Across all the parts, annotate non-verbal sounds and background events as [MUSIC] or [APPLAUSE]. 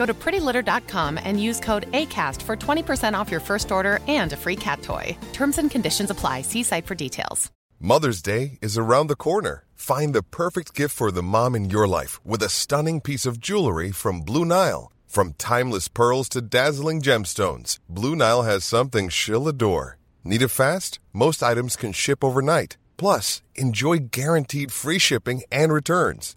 Go to prettylitter.com and use code ACAST for 20% off your first order and a free cat toy. Terms and conditions apply. See site for details. Mother's Day is around the corner. Find the perfect gift for the mom in your life with a stunning piece of jewelry from Blue Nile. From timeless pearls to dazzling gemstones, Blue Nile has something she'll adore. Need it fast? Most items can ship overnight. Plus, enjoy guaranteed free shipping and returns.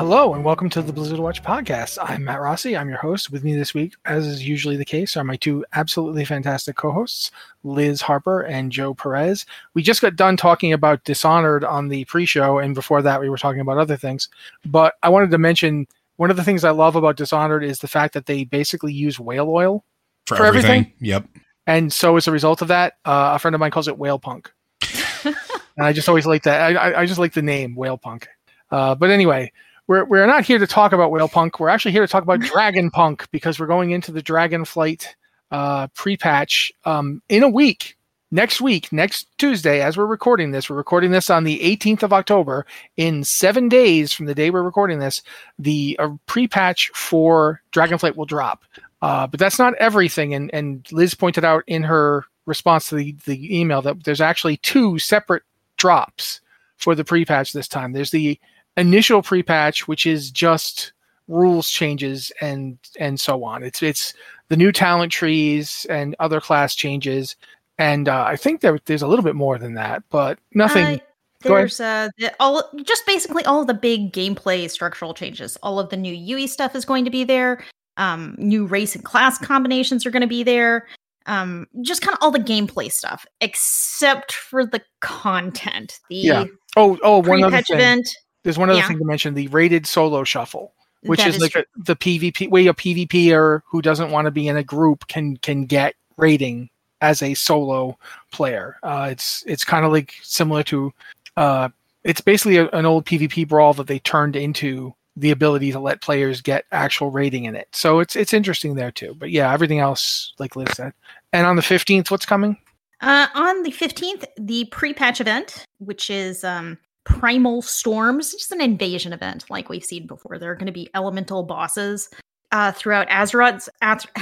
Hello and welcome to the Blizzard Watch podcast. I'm Matt Rossi. I'm your host. With me this week, as is usually the case, are my two absolutely fantastic co-hosts, Liz Harper and Joe Perez. We just got done talking about Dishonored on the pre-show, and before that, we were talking about other things. But I wanted to mention one of the things I love about Dishonored is the fact that they basically use whale oil for, For everything? everything. Yep. and so as a result of that, uh, a friend of mine calls it whale punk, [LAUGHS] and I just always like that. I, I, I just like the name whale punk. Uh, but anyway, we're we're not here to talk about whale punk. We're actually here to talk about dragon punk because we're going into the Dragonflight uh, pre-patch um, in a week. Next week, next Tuesday, as we're recording this, we're recording this on the 18th of October. In seven days from the day we're recording this, the uh, pre-patch for Dragonflight will drop. Uh, but that's not everything. And, and Liz pointed out in her response to the, the email that there's actually two separate drops for the pre-patch this time. There's the initial pre-patch, which is just rules changes and and so on. It's it's the new talent trees and other class changes. And uh, I think there, there's a little bit more than that, but nothing. Uh, there's uh the, all just basically all the big gameplay structural changes. All of the new UE stuff is going to be there. Um, new race and class combinations are going to be there. Um, just kind of all the gameplay stuff, except for the content. The Yeah. oh, oh, one other thing. event. There's one other Yeah. thing to mention: the rated solo shuffle, which is, is like a, the PvP way a PvPer who doesn't want to be in a group can can get rating as a solo player. Uh, it's it's kind of like similar to uh, it's basically a, an old PvP brawl that they turned into the ability to let players get actual rating in it. So it's it's interesting there too. But yeah, everything else like Liz said. And on the 15th, what's coming? Uh, on the 15th, the pre-patch event, which is um, Primal Storms, just an invasion event like we've seen before. There are going to be elemental bosses uh, throughout Azeroth's Az- [LAUGHS]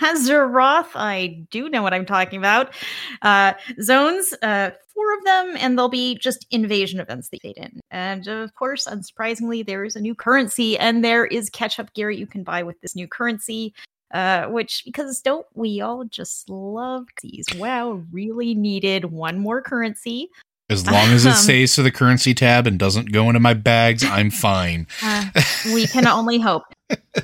Azeroth. I do know what I'm talking about. Uh, zones, uh, four of them, and there'll be just invasion events that fade in. And of course, unsurprisingly, there is a new currency, and there is catch-up gear you can buy with this new currency. Uh, which because don't we all just love these? Wow, really needed one more currency. As long as it Um, stays to the currency tab and doesn't go into my bags, I'm fine. [LAUGHS] Uh, we can only hope.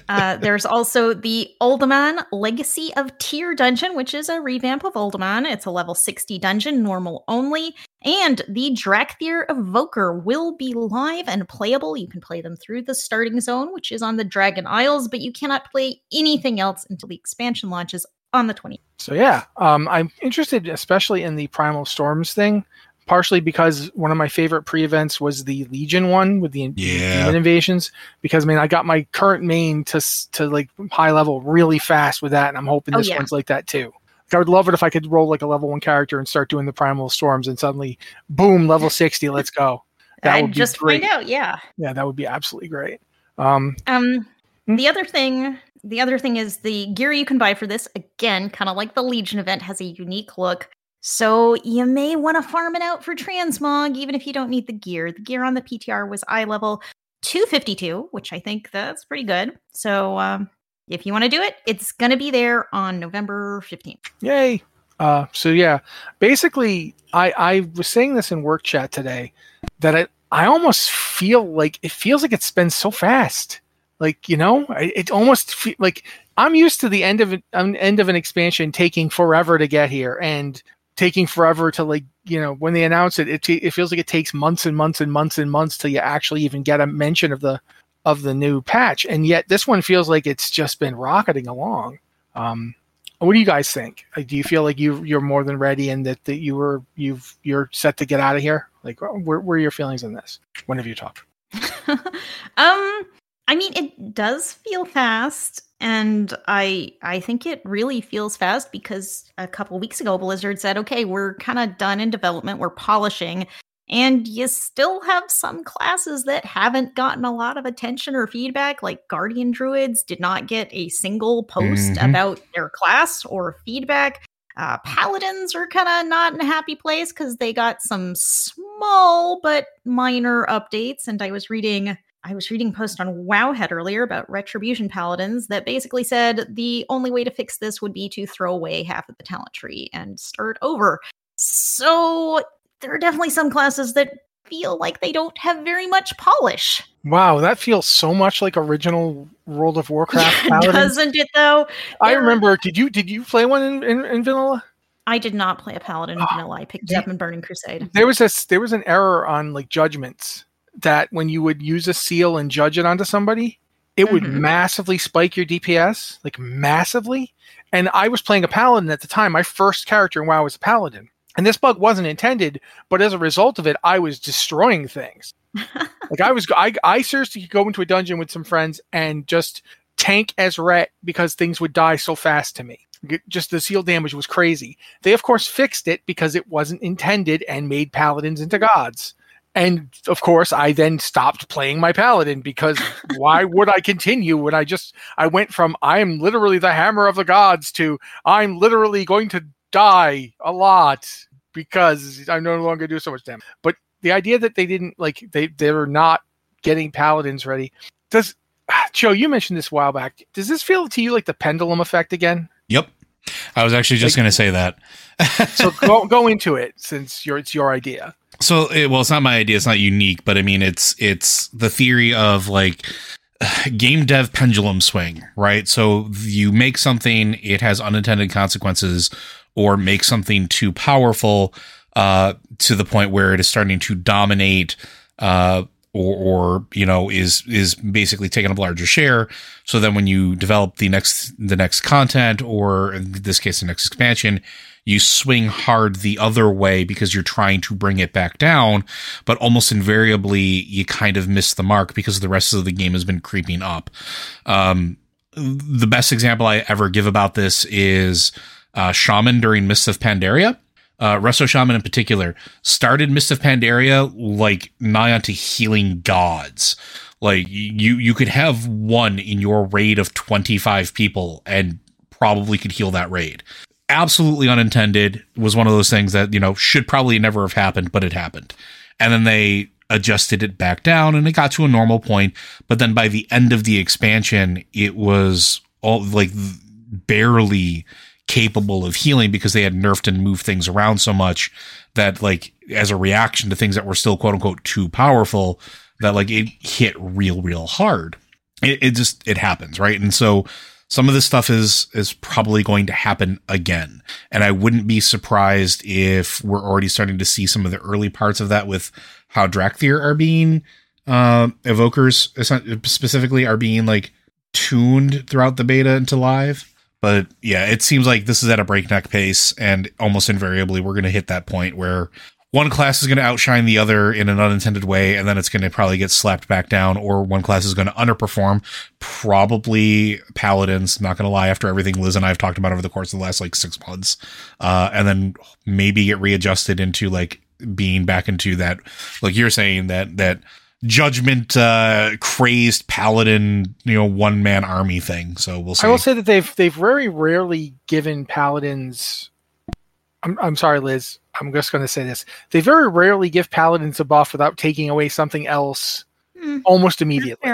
Uh, there's also the Uldaman Legacy of Tyr dungeon, which is a revamp of Uldaman. It's a level 60 dungeon, normal only. And the Dracthyr Evoker will be live and playable. You can play them through the starting zone, which is on the Dragon Isles, but you cannot play anything else until the expansion launches on the 20th. So yeah, um, I'm interested, especially in the Primal Storms thing, partially because one of my favorite pre-events was the Legion one with the the Yeah. demon invasions. Because I mean, I got my current main to to like high level really fast with that, and I'm hoping Oh, this yeah. one's like that too. Like, I would love it if I could roll like a level one character and start doing the Primal Storms, and suddenly, boom, level sixty, let's go. That I would be just great. find out, yeah. Yeah, that would be absolutely great. Um, Um, The other thing, the other thing is the gear you can buy for this. Again, kind of like the Legion event, has a unique look. So you may want to farm it out for transmog, even if you don't need the gear. The gear on the PTR was eye level 252, which I think that's pretty good. So um, if you want to do it, it's going to be there on November 15th. Yay! Uh, so yeah, basically, I I was saying this in work chat today that I I almost feel like it feels like it's been so fast. Like you know, it almost like I'm used to the end of an end of an expansion taking forever to get here and taking forever to like you know when they announce it, it t- it feels like it takes months and months and months and months till you actually even get a mention of the of the new patch, and yet this one feels like it's just been rocketing along. Um, what do you guys think? Like, do you feel like you you're more than ready and that, that you were you've you're set to get out of here? Like, where, where are your feelings on this? When have you talked? [LAUGHS] um i mean it does feel fast and i i think it really feels fast because a couple weeks ago blizzard said okay we're kind of done in development we're polishing and you still have some classes that haven't gotten a lot of attention or feedback like guardian druids did not get a single post Mhm. about their class or feedback uh, paladins are kind of not in a happy place because they got some small but minor updates and i was reading I was reading a post on Wowhead earlier about Retribution Paladins that basically said the only way to fix this would be to throw away half of the talent tree and start over. So there are definitely some classes that feel like they don't have very much polish. Wow, that feels so much like original World of Warcraft. [LAUGHS] Paladins. Doesn't it though? I remember. Did you did you play one in, in, in vanilla? I did not play a paladin in Ah, vanilla. I picked it up in Burning Crusade. There was this there was an error on like judgments that when you would use a seal and judge it onto somebody, it would Mhm. massively spike your DPS, like massively. And I was playing a paladin at the time. My first character in WoW was a paladin. And this bug wasn't intended, but as a result of it, I was destroying things. [LAUGHS] like I was I I seriously could go into a dungeon with some friends and just tank as ret because things would die so fast to me. Just the seal damage was crazy. They of course fixed it because it wasn't intended and made paladins into gods. And of course, I then stopped playing my paladin because why [LAUGHS] would I continue when I just I went from I'm literally the hammer of the gods to I'm literally going to die a lot because I no longer do so much damage. But the idea that they didn't like they they were not getting paladins ready does [SIGHS] Joe, you mentioned this a while back. Does this feel to you like the pendulum effect again? Yep. I was actually just Like- going to say that. So [LAUGHS] go go into it since your it's your idea. So, it, well, it's not my idea. It's not unique, but I mean, it's it's the theory of like [SIGHS] game dev pendulum swing, right? So you make something, it has unintended consequences, or make something too powerful uh, to the point where it is starting to dominate. Uh, or, or you know is is basically taking up a larger share so then when you develop the next the next content or in this case the next expansion you swing hard the other way because you're trying to bring it back down, but almost invariably you kind of miss the mark because the rest of the game has been creeping up. Um, the best example I ever give about this is uh, Shaman during Mists of Pandaria. Uh, Resto Shaman in particular started Mist of Pandaria like nigh onto healing gods. Like you, you could have one in your raid of 25 people and probably could heal that raid absolutely unintended was one of those things that you know should probably never have happened but it happened. And then they adjusted it back down and it got to a normal point. But then by the end of the expansion it was all like barely capable of healing because they had nerfed and moved things around so much that like as a reaction to things that were still quote unquote too powerful that like it hit real real hard. It, it just it happens right? And so some of this stuff is is probably going to happen again. And i wouldn't be surprised if we're already starting to see some of the early parts of that with how Dracthyr are being uh evokers specifically are being like tuned throughout the beta into live. But yeah it seems like this is at a breakneck pace and almost invariably we're going to hit that point where one class is going to outshine the other in an unintended way, and then it's going to probably get slapped back down, or one class is going to underperform. Probably Paladins, not going to lie, after everything Liz and I have talked about over the course of the last like six months. Uh, and then maybe get readjusted into like being back into that, like you're saying, that, that judgment uh crazed paladin you know one man army thing so we'll see I will say that they've they've very rarely given paladins. I'm I'm sorry, Liz. I'm just going to say this. They very rarely give paladins a buff without taking away something else Hmm, almost immediately.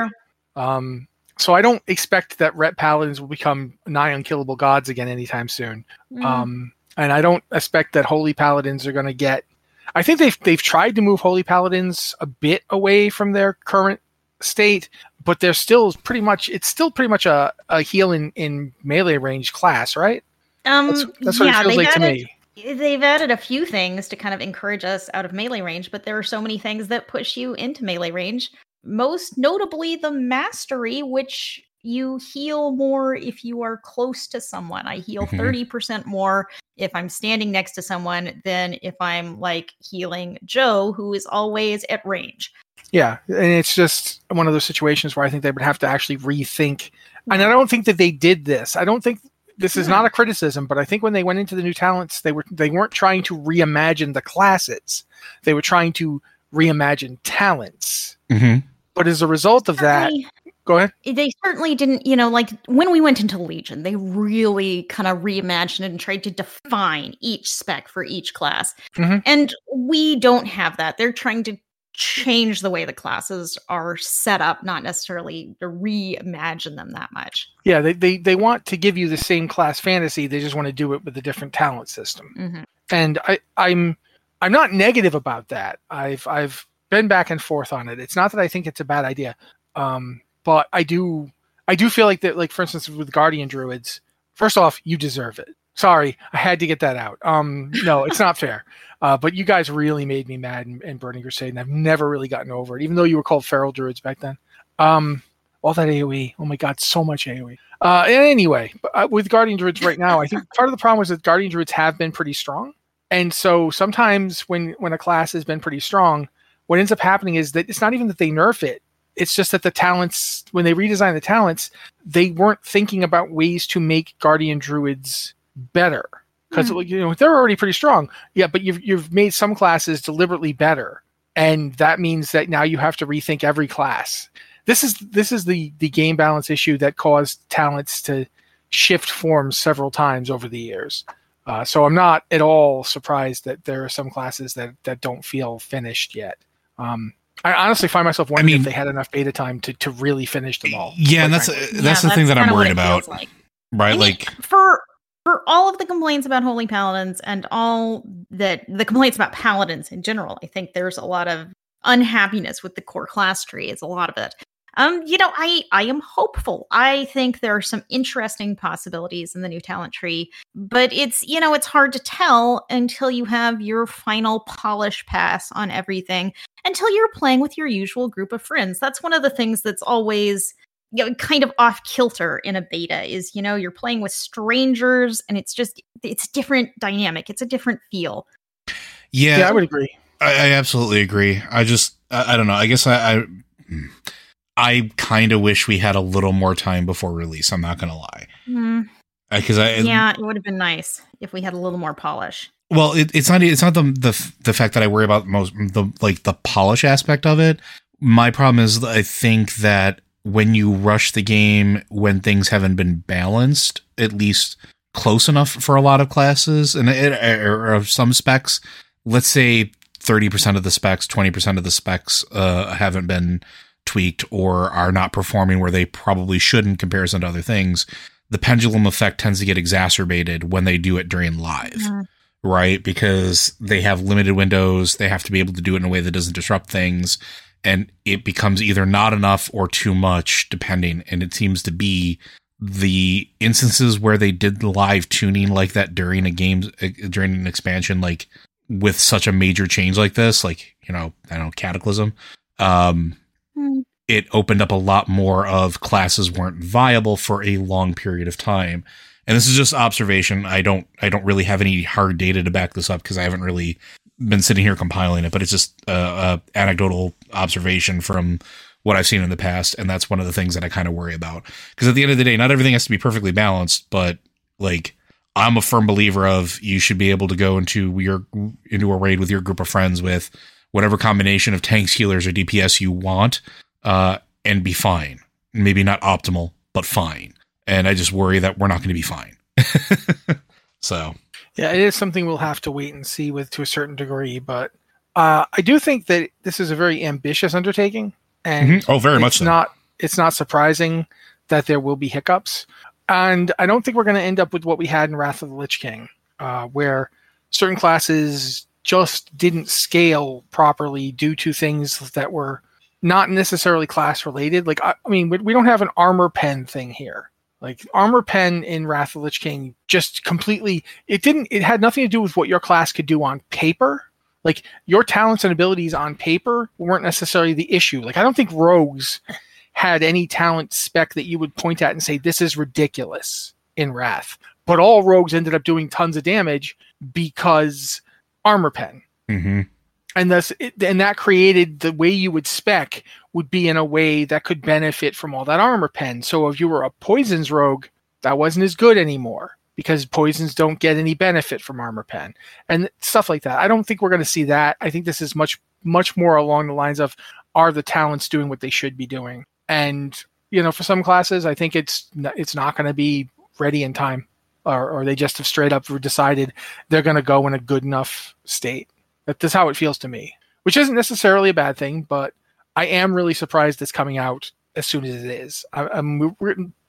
Um, so I don't expect that ret paladins will become nigh unkillable gods again anytime soon. Mm. Um, and I don't expect that holy paladins are going to get. I think they've they've tried to move holy paladins a bit away from their current state, but they're still pretty much. It's still pretty much a, a heal in, in melee range class, right? um, That's, that's what yeah, it feels like to me. They've added a few things to kind of encourage us out of melee range, but there are so many things that push you into melee range. Most notably, the mastery, which you heal more if you are close to someone. I heal Mhm. 30% more if I'm standing next to someone than if I'm like healing Joe, who is always at range. Yeah, and it's just one of those situations where I think they would have to actually rethink. And I don't think that they did this. I don't think this is not a criticism, but I think when they went into the new talents, they were they weren't trying to reimagine the classes. They were trying to reimagine talents. Mhm. But as a result of that, go ahead. they certainly didn't you know like when we went into legion they really kind of reimagined and tried to define each spec for each class Mhm. and we don't have that they're trying to change the way the classes are set up not necessarily to reimagine them that much Yeah, they, they they want to give you the same class fantasy. They just want to do it with a different talent system. Mhm. and I, I'm I'm not negative about that. I've I've been back and forth on it. It's not that I think it's a bad idea, um, but I do I do feel like that. Like for instance, with Guardian Druids, first off, you deserve it. Sorry, I had to get that out. Um, no, it's not fair. Uh, but you guys really made me mad in, in Burning Crusade, and I've never really gotten over it, even though you were called Feral Druids back then. Um, all that AOE. Oh my god, so much AOE. Uh, anyway, uh, with Guardian Druids right now, I think part of the problem is that Guardian Druids have been pretty strong, and so sometimes when when a class has been pretty strong, what ends up happening is that it's not even that they nerf it. It's just that the talents, when they redesign the talents, they weren't thinking about ways to make Guardian Druids better because you know they're already pretty strong. Yeah, but you've you've made some classes deliberately better, and that means that now you have to rethink every class. This is this is the the game balance issue that caused talents to shift forms several times over the years. Uh, so I'm not at all surprised that there are some classes that that don't feel finished yet. Um, I honestly find myself wondering mean- if they had enough beta time to, to really finish them all. yeah and that's frankly. that's Yeah, the thing that i'm worried about like. right I mean, like for for all of the complaints about holy paladins and all that the complaints about paladins in general, I think there's a lot of unhappiness with the core class tree. It's a lot of it. Um, you know, I I am hopeful. I think there are some interesting possibilities in the new talent tree, but it's you know it's hard to tell until you have your final polish pass on everything. Until you're playing with your usual group of friends. That's one of the things that's always you know, kind of off kilter in a beta is you know you're playing with strangers and it's just it's a different dynamic it's a different feel yeah, yeah, I would agree. I, I absolutely agree. I just, I, I don't know. I guess I, I, I kind of wish we had a little more time before release. I'm not gonna lie, mm. because I, yeah it would have been nice if we had a little more polish well, it, it's not, it's not the the the fact that I worry about most the like the polish aspect of it. My problem is I think that when you rush the game when things haven't been balanced, at least close enough for a lot of classes and it, or, or some specs, let's say 30% of the specs, 20% of the specs uh, haven't been tweaked or are not performing where they probably should in comparison to other things, the pendulum effect tends to get exacerbated when they do it during live, mm-hmm. right? Because they have limited windows, they have to be able to do it in a way that doesn't disrupt things, and it becomes either not enough or too much, depending. And it seems to be the instances where they did live tuning like that during a game uh, during an expansion like with such a major change like this like you know i don't know cataclysm um Hmm. it opened up a lot more of classes weren't viable for a long period of time and this is just observation i don't i don't really have any hard data to back this up because i haven't really been sitting here compiling it but it's just a, a anecdotal observation from what I've seen in the past, and that's one of the things that I kind of worry about. Because at the end of the day, not everything has to be perfectly balanced, but like I'm a firm believer of you should be able to go into your into a raid with your group of friends with whatever combination of tanks, healers, or DPS you want, uh, and be fine. Maybe not optimal, but fine. And I just worry that we're not going to be fine. [LAUGHS] so Yeah, it is something we'll have to wait and see with to a certain degree, but uh, I do think that this is a very ambitious undertaking, and Mhm. Oh, very much it's so. not it's not surprising that there will be hiccups, and I don't think we're going to end up with what we had in Wrath of the Lich King, uh, where certain classes just didn't scale properly due to things that were not necessarily class related. Like I, I mean, we, we don't have an armor pen thing here. Like armor pen in Wrath of the Lich King just completely it didn't it had nothing to do with what your class could do on paper. Like your talents and abilities on paper weren't necessarily the issue. Like I don't think rogues had any talent spec that you would point at and say this is ridiculous in Wrath. But all rogues ended up doing tons of damage because armor pen hmm and thus it, and that created the way you would spec would be in a way that could benefit from all that armor pen. So if you were a poisons rogue that wasn't as good anymore because poisons don't get any benefit from armor pen and stuff like that. I don't think we're going to see that. I think this is much much more along the lines of are the talents doing what they should be doing? And you know for some classes i think it's it's not going to be ready in time or, or they just have straight up decided they're going to go in a good enough state. That that's how it feels to me, which isn't necessarily a bad thing, but I am really surprised it's coming out as soon as it is. I,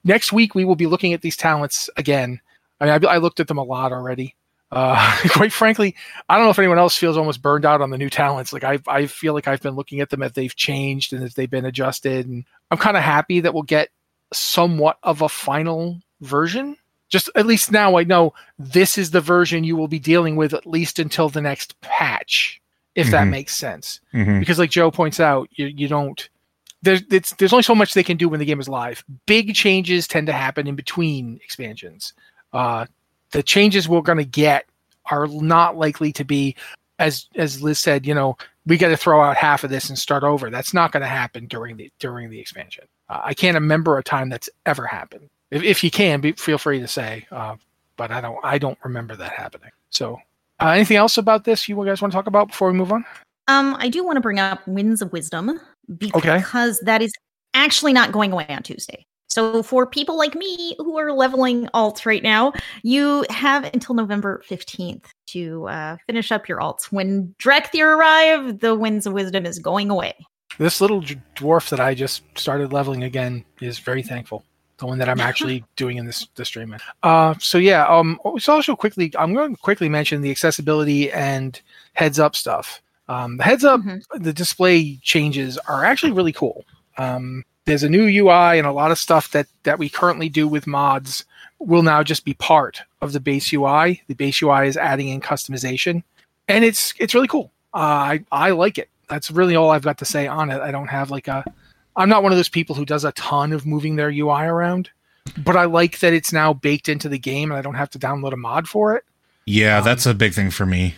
next week we will be looking at these talents again. I mean, I, I looked at them a lot already. Uh, [LAUGHS] quite frankly, I don't know if anyone else feels almost burned out on the new talents. Like I, I feel like I've been looking at them as they've changed and as they've been adjusted, and I'm kind of happy that we'll get somewhat of a final version just at least now I know this is the version you will be dealing with at least until the next patch, if that Mhm. makes sense. hmm Because like Joe points out, you you don't there's it's, there's only so much they can do when the game is live. Big changes tend to happen in between expansions. Uh, the changes we're going to get are not likely to be as as Liz said. You know, we got to throw out half of this and start over. That's not going to happen during the during the expansion. Uh, I can't remember a time that's ever happened. If, if you can, be, feel free to say. Uh, but I don't I don't remember that happening. So, uh, anything else about this you guys want to talk about before we move on? Um, I do want to bring up Winds of Wisdom Okay. because that is actually not going away on Tuesday. So for people like me who are leveling alts right now, you have until November 15th to uh, finish up your alts. When Dracthyr arrive, the Winds of Wisdom is going away. This little dwarf that I just started leveling again is very thankful. The one that I'm actually [LAUGHS] doing in this this stream. Uh, so yeah. Um. So also quickly, I'm going to quickly mention the accessibility and heads up stuff. Um, the heads up, Mhm. the display changes are actually really cool. Um, there's a new UI and a lot of stuff that that we currently do with mods will now just be part of the base UI. The base UI is adding in customization, and it's it's really cool. Uh, I I like it. That's really all I've got to say on it. I don't have like a. I'm not one of those people who does a ton of moving their UI around, but I like that it's now baked into the game and I don't have to download a mod for it. Yeah, Um, that's a big thing for me.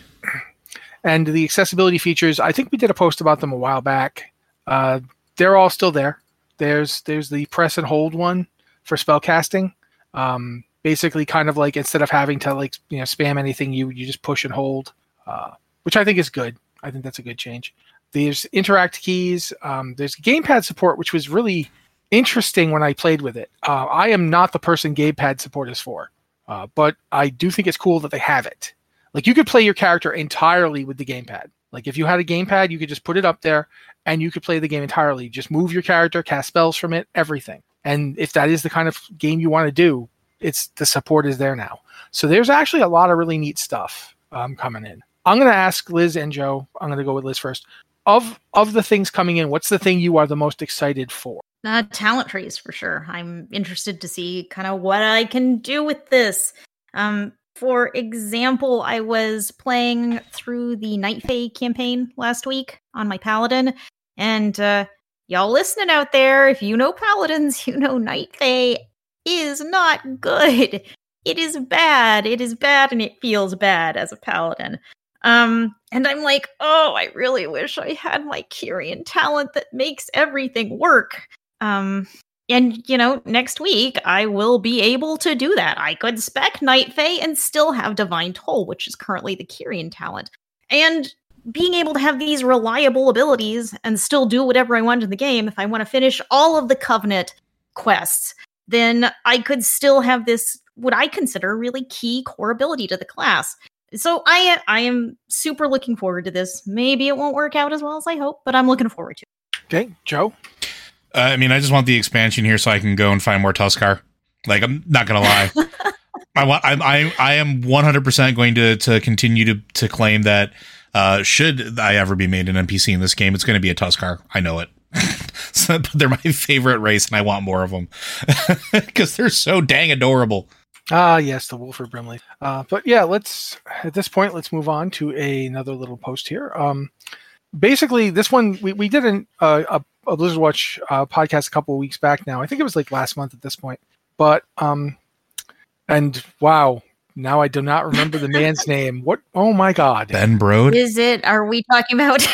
And the accessibility features, I think we did a post about them a while back. Uh, they're all still there. There's there's the press and hold one for spell casting. Um, basically, kind of like instead of having to like you know spam anything, you you just push and hold, uh, which I think is good. I think that's a good change. There's interact keys. Um, there's gamepad support, which was really interesting when I played with it. Uh, I am not the person gamepad support is for, uh, but I do think it's cool that they have it. Like you could play your character entirely with the gamepad. Like if you had a gamepad, you could just put it up there and you could play the game entirely. Just move your character, cast spells from it, everything. And if that is the kind of game you want to do, it's the support is there now. So there's actually a lot of really neat stuff um, coming in. I'm going to ask Liz and Joe. I'm going to go with Liz first. Of of the things coming in, what's the thing you are the most excited for? Uh, talent trees for sure. I'm interested to see kind of what I can do with this. Um, for example, I was playing through the Night Fae campaign last week on my paladin, and uh, y'all listening out there, if you know paladins, [LAUGHS] you know Night Fae is not good. It is bad. It is bad, and it feels bad as a paladin. Um, and I'm like, oh, I really wish I had my Kyrian talent that makes everything work. Um, and you know, next week I will be able to do that. I could spec Night Fae and still have Divine Toll, which is currently the Kyrian talent. And being able to have these reliable abilities and still do whatever I want in the game, if I want to finish all of the Covenant quests, then I could still have this what I consider really key core ability to the class. So I I am super looking forward to this. Maybe it won't work out as well as I hope, but I'm looking forward to it. Okay, Joe. Uh, I mean, I just want the expansion here so I can go and find more Tuskarr. Like, I'm not gonna lie. [LAUGHS] I want. I, I I am 100 percent going to to continue to to claim that uh, should I ever be made an NPC in this game, it's going to be a Tuskarr. I know it. [LAUGHS] so, they're my [LAUGHS] favorite race, and I want more of them because they're so dang adorable. Ah, yes, the Wilford Brimley. Uh, but yeah, let's at this point let's move on to a, another little post here. Um, basically, this one we, we did an, uh, a, a Blizzard Watch uh, podcast a couple of weeks back now. I think it was like last month at this point. But um, and wow, now I do not remember the man's [LAUGHS] name. What? Oh my God, Ben Brode. Is it? Are we talking about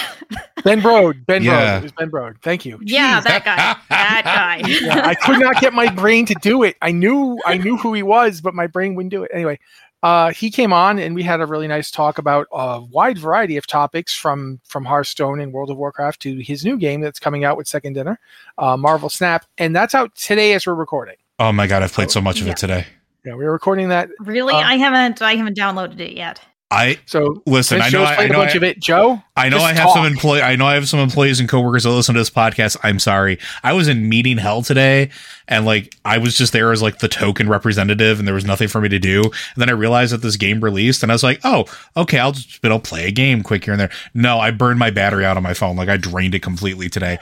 Ben Brode? Ben Yeah. Brode. It was Ben Brode. Thank you. Yeah, that guy. That [LAUGHS] guy. yeah, I could not get my brain to do it. I knew I knew who he was, but my brain wouldn't do it. Anyway, uh, he came on and we had a really nice talk about a wide variety of topics from from Hearthstone and World of Warcraft to his new game that's coming out with Second Dinner, uh, Marvel Snap, and that's out today as we're recording. Oh my god, I've played so much of Yeah. it today. Yeah, we're recording that. Really? Uh, I haven't I haven't downloaded it yet. I So listen. I know. I, I know. a bunch I, of it. Joe, I know I have some employee. I know I have some employees and coworkers that listen to this podcast. I'm sorry. I was in meeting hell today, and like I was just there as like the token representative, and there was nothing for me to do. And then I realized that this game released, and I was like, oh, okay, I'll just I'll play a game quick here and there. No, I burned my battery out on my phone. Like I drained it completely today.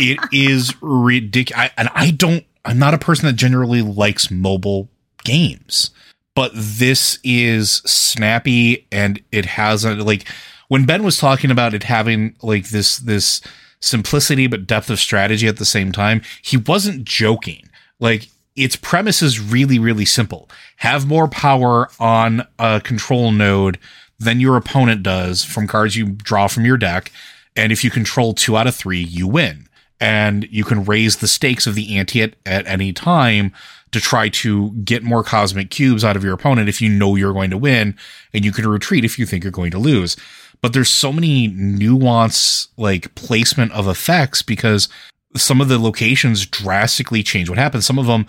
it is ridiculous, and I don't. I'm not a person that generally likes mobile games but this is snappy and it has a like when Ben was talking about it having like this this simplicity but depth of strategy at the same time, he wasn't joking. Like its premise is really really simple. Have more power on a control node than your opponent does from cards you draw from your deck, and if you control 2 out of 3, you win. And you can raise the stakes of the ante at, at any time to try to get more cosmic cubes out of your opponent if you know you're going to win and you can retreat if you think you're going to lose. But there's so many nuance like placement of effects because some of the locations drastically change what happens. Some of them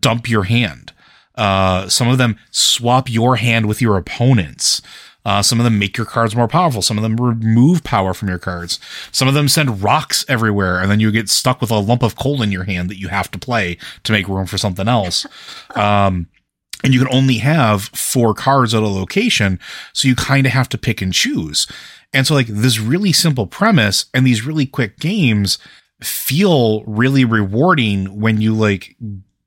dump your hand. Uh some of them swap your hand with your opponent's uh, some of them make your cards more powerful. Some of them remove power from your cards. Some of them send rocks everywhere, and then you get stuck with a lump of coal in your hand that you have to play to make room for something else. [LAUGHS] Um, and you can only have four cards at a location, so you kind of have to pick and choose. And so, like this really simple premise and these really quick games feel really rewarding when you like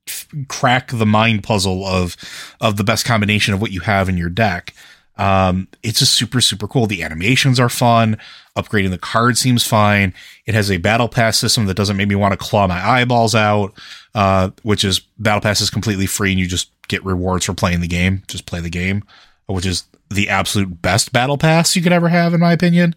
f- crack the mind puzzle of of the best combination of what you have in your deck. Um, it's just super, super cool. The animations are fun. Upgrading the card seems fine. It has a battle pass system that doesn't make me want to claw my eyeballs out, uh, which is battle pass is completely free and you just get rewards for playing the game. Just play the game, which is the absolute best battle pass you could ever have, in my opinion.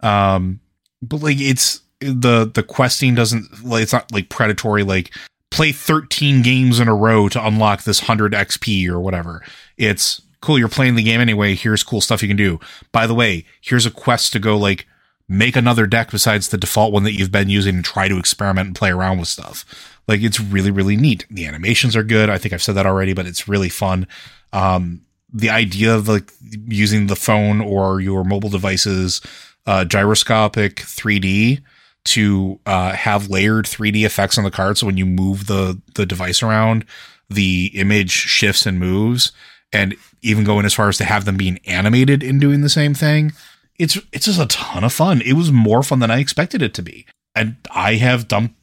Um, but like it's the, the questing doesn't like, it's not like predatory, like play 13 games in a row to unlock this 100 XP or whatever. It's, cool, you're playing the game anyway. Here's cool stuff you can do. By the way, here's a quest to go like make another deck besides the default one that you've been using and try to experiment and play around with stuff. Like it's really, really neat. The animations are good. I think I've said that already, but it's really fun. Um, the idea of like using the phone or your mobile devices, uh, gyroscopic 3D to uh, have layered 3D effects on the card. So when you move the the device around, the image shifts and moves and even going as far as to have them being animated in doing the same thing. It's it's just a ton of fun. It was more fun than I expected it to be. And I have dumped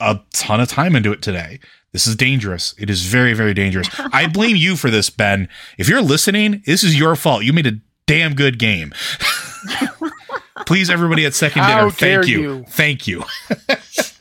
a ton of time into it today. This is dangerous. It is very, very dangerous. [LAUGHS] I blame you for this, Ben. If you're listening, this is your fault. You made a damn good game. [LAUGHS] Please, everybody at Second How Dinner, dare thank you. you. Thank you. [LAUGHS]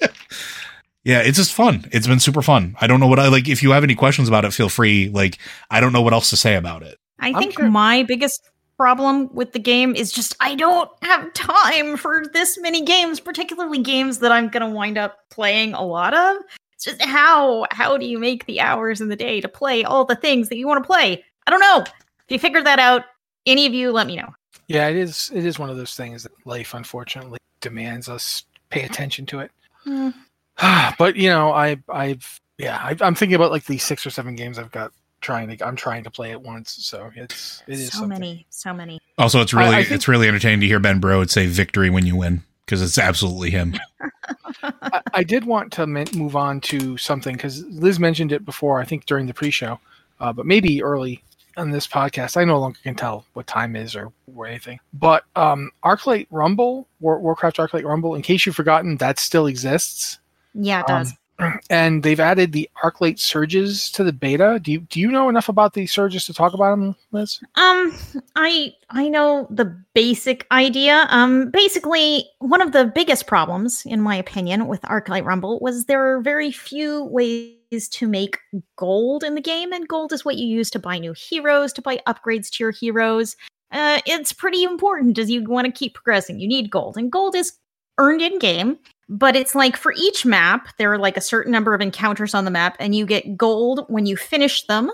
yeah, it's just fun. It's been super fun. I don't know what I like. If you have any questions about it, feel free. Like, I don't know what else to say about it. I think sure- my biggest problem with the game is just I don't have time for this many games, particularly games that I'm going to wind up playing a lot of. It's just how how do you make the hours in the day to play all the things that you want to play? I don't know. If you figure that out, any of you let me know. Yeah, it is. It is one of those things that life unfortunately demands us pay attention to it. Hmm. [SIGHS] but you know, I, I've yeah, I, I'm thinking about like the six or seven games I've got trying to. I'm trying to play at once, so it's it is so something. many, so many. Also, it's really I think- it's really entertaining to hear Ben Brode say victory when you win because it's absolutely him. [LAUGHS] I, I did want to men- move on to something because Liz mentioned it before. I think during the pre-show, uh, but maybe early on this podcast. I no longer can tell what time is or, or anything. But um, ArcLight Rumble, War- Warcraft ArcLight Rumble. In case you've forgotten, that still exists. Yeah, it Um, does. [CLEARS THROAT] and they've added the ArcLight surges to the beta. Do you do you know enough about the surges to talk about them, Liz? Um, I I know the basic idea. Um, basically, one of the biggest problems, in my opinion, with ArcLight Rumble was there are very few ways to make gold in the game, and gold is what you use to buy new heroes, to buy upgrades to your heroes. Uh, it's pretty important as you want to keep progressing. You need gold, and gold is earned in game. But it's like for each map, there are like a certain number of encounters on the map, and you get gold when you finish them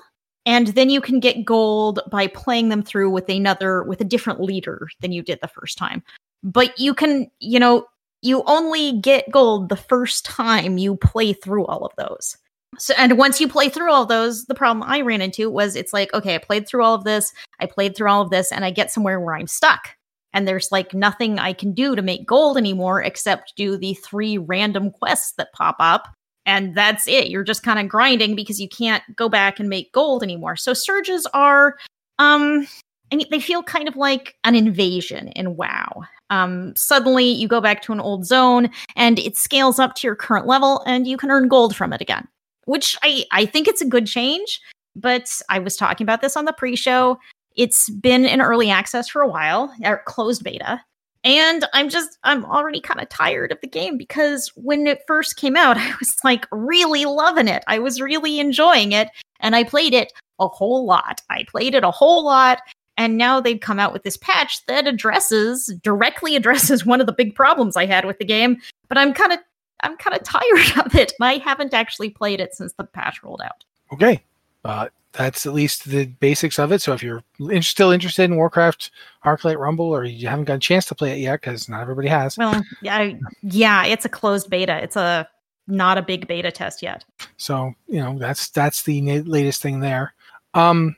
and then you can get gold by playing them through with another with a different leader than you did the first time. But you can you know you only get gold the first time you play through all of those. So and once you play through all those the problem i ran into was it's like okay i played through all of this i played through all of this and i get somewhere where i'm stuck and there's like nothing i can do to make gold anymore except do the three random quests that pop up and that's it you're just kind of grinding because you can't go back and make gold anymore so surges are um I mean, they feel kind of like an invasion in WoW. Um, suddenly, you go back to an old zone, and it scales up to your current level, and you can earn gold from it again. Which I I think it's a good change. But I was talking about this on the pre-show. It's been in early access for a while, or closed beta, and I'm just, I'm already kind of tired of the game because when it first came out, [LAUGHS] I was like really loving it. I was really enjoying it. And I played it a whole lot. I played it a whole lot. And now they've come out with this patch that addresses, directly addresses [LAUGHS] one of the big problems I had with the game. But I'm kind of, I'm kind of [LAUGHS] tired of it. I haven't actually played it since the patch rolled out. Okay, uh, that's at least the basics of it. So if you're in- still interested in Warcraft ArcLight Rumble, or you haven't got a chance to play it yet, because not everybody has, Well, yeah, yeah, it's a closed beta. It's a not a big beta test yet. So you know that's that's the na- latest thing there. Um,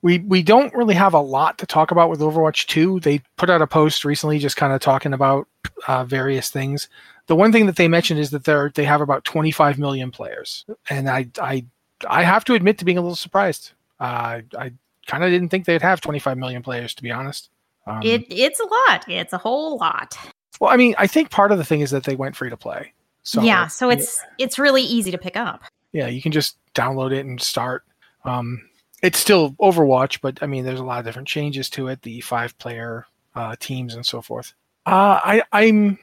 we we don't really have a lot to talk about with Overwatch 2. They put out a post recently, just kind of talking about uh, various things. The one thing that they mentioned is that they're they have about 25 million players, and I I I have to admit to being a little surprised. Uh, I kind of didn't think they'd have 25 million players, to be honest. Um, It it's a lot. It's a whole lot. well, I mean, I think part of the thing is that they went free to play. So yeah, so it's it's really easy to pick up. yeah, you can just download it and start. Um, it's still Overwatch, but I mean, there's a lot of different changes to it, the five player uh, teams and so forth. Uh, I, I'm.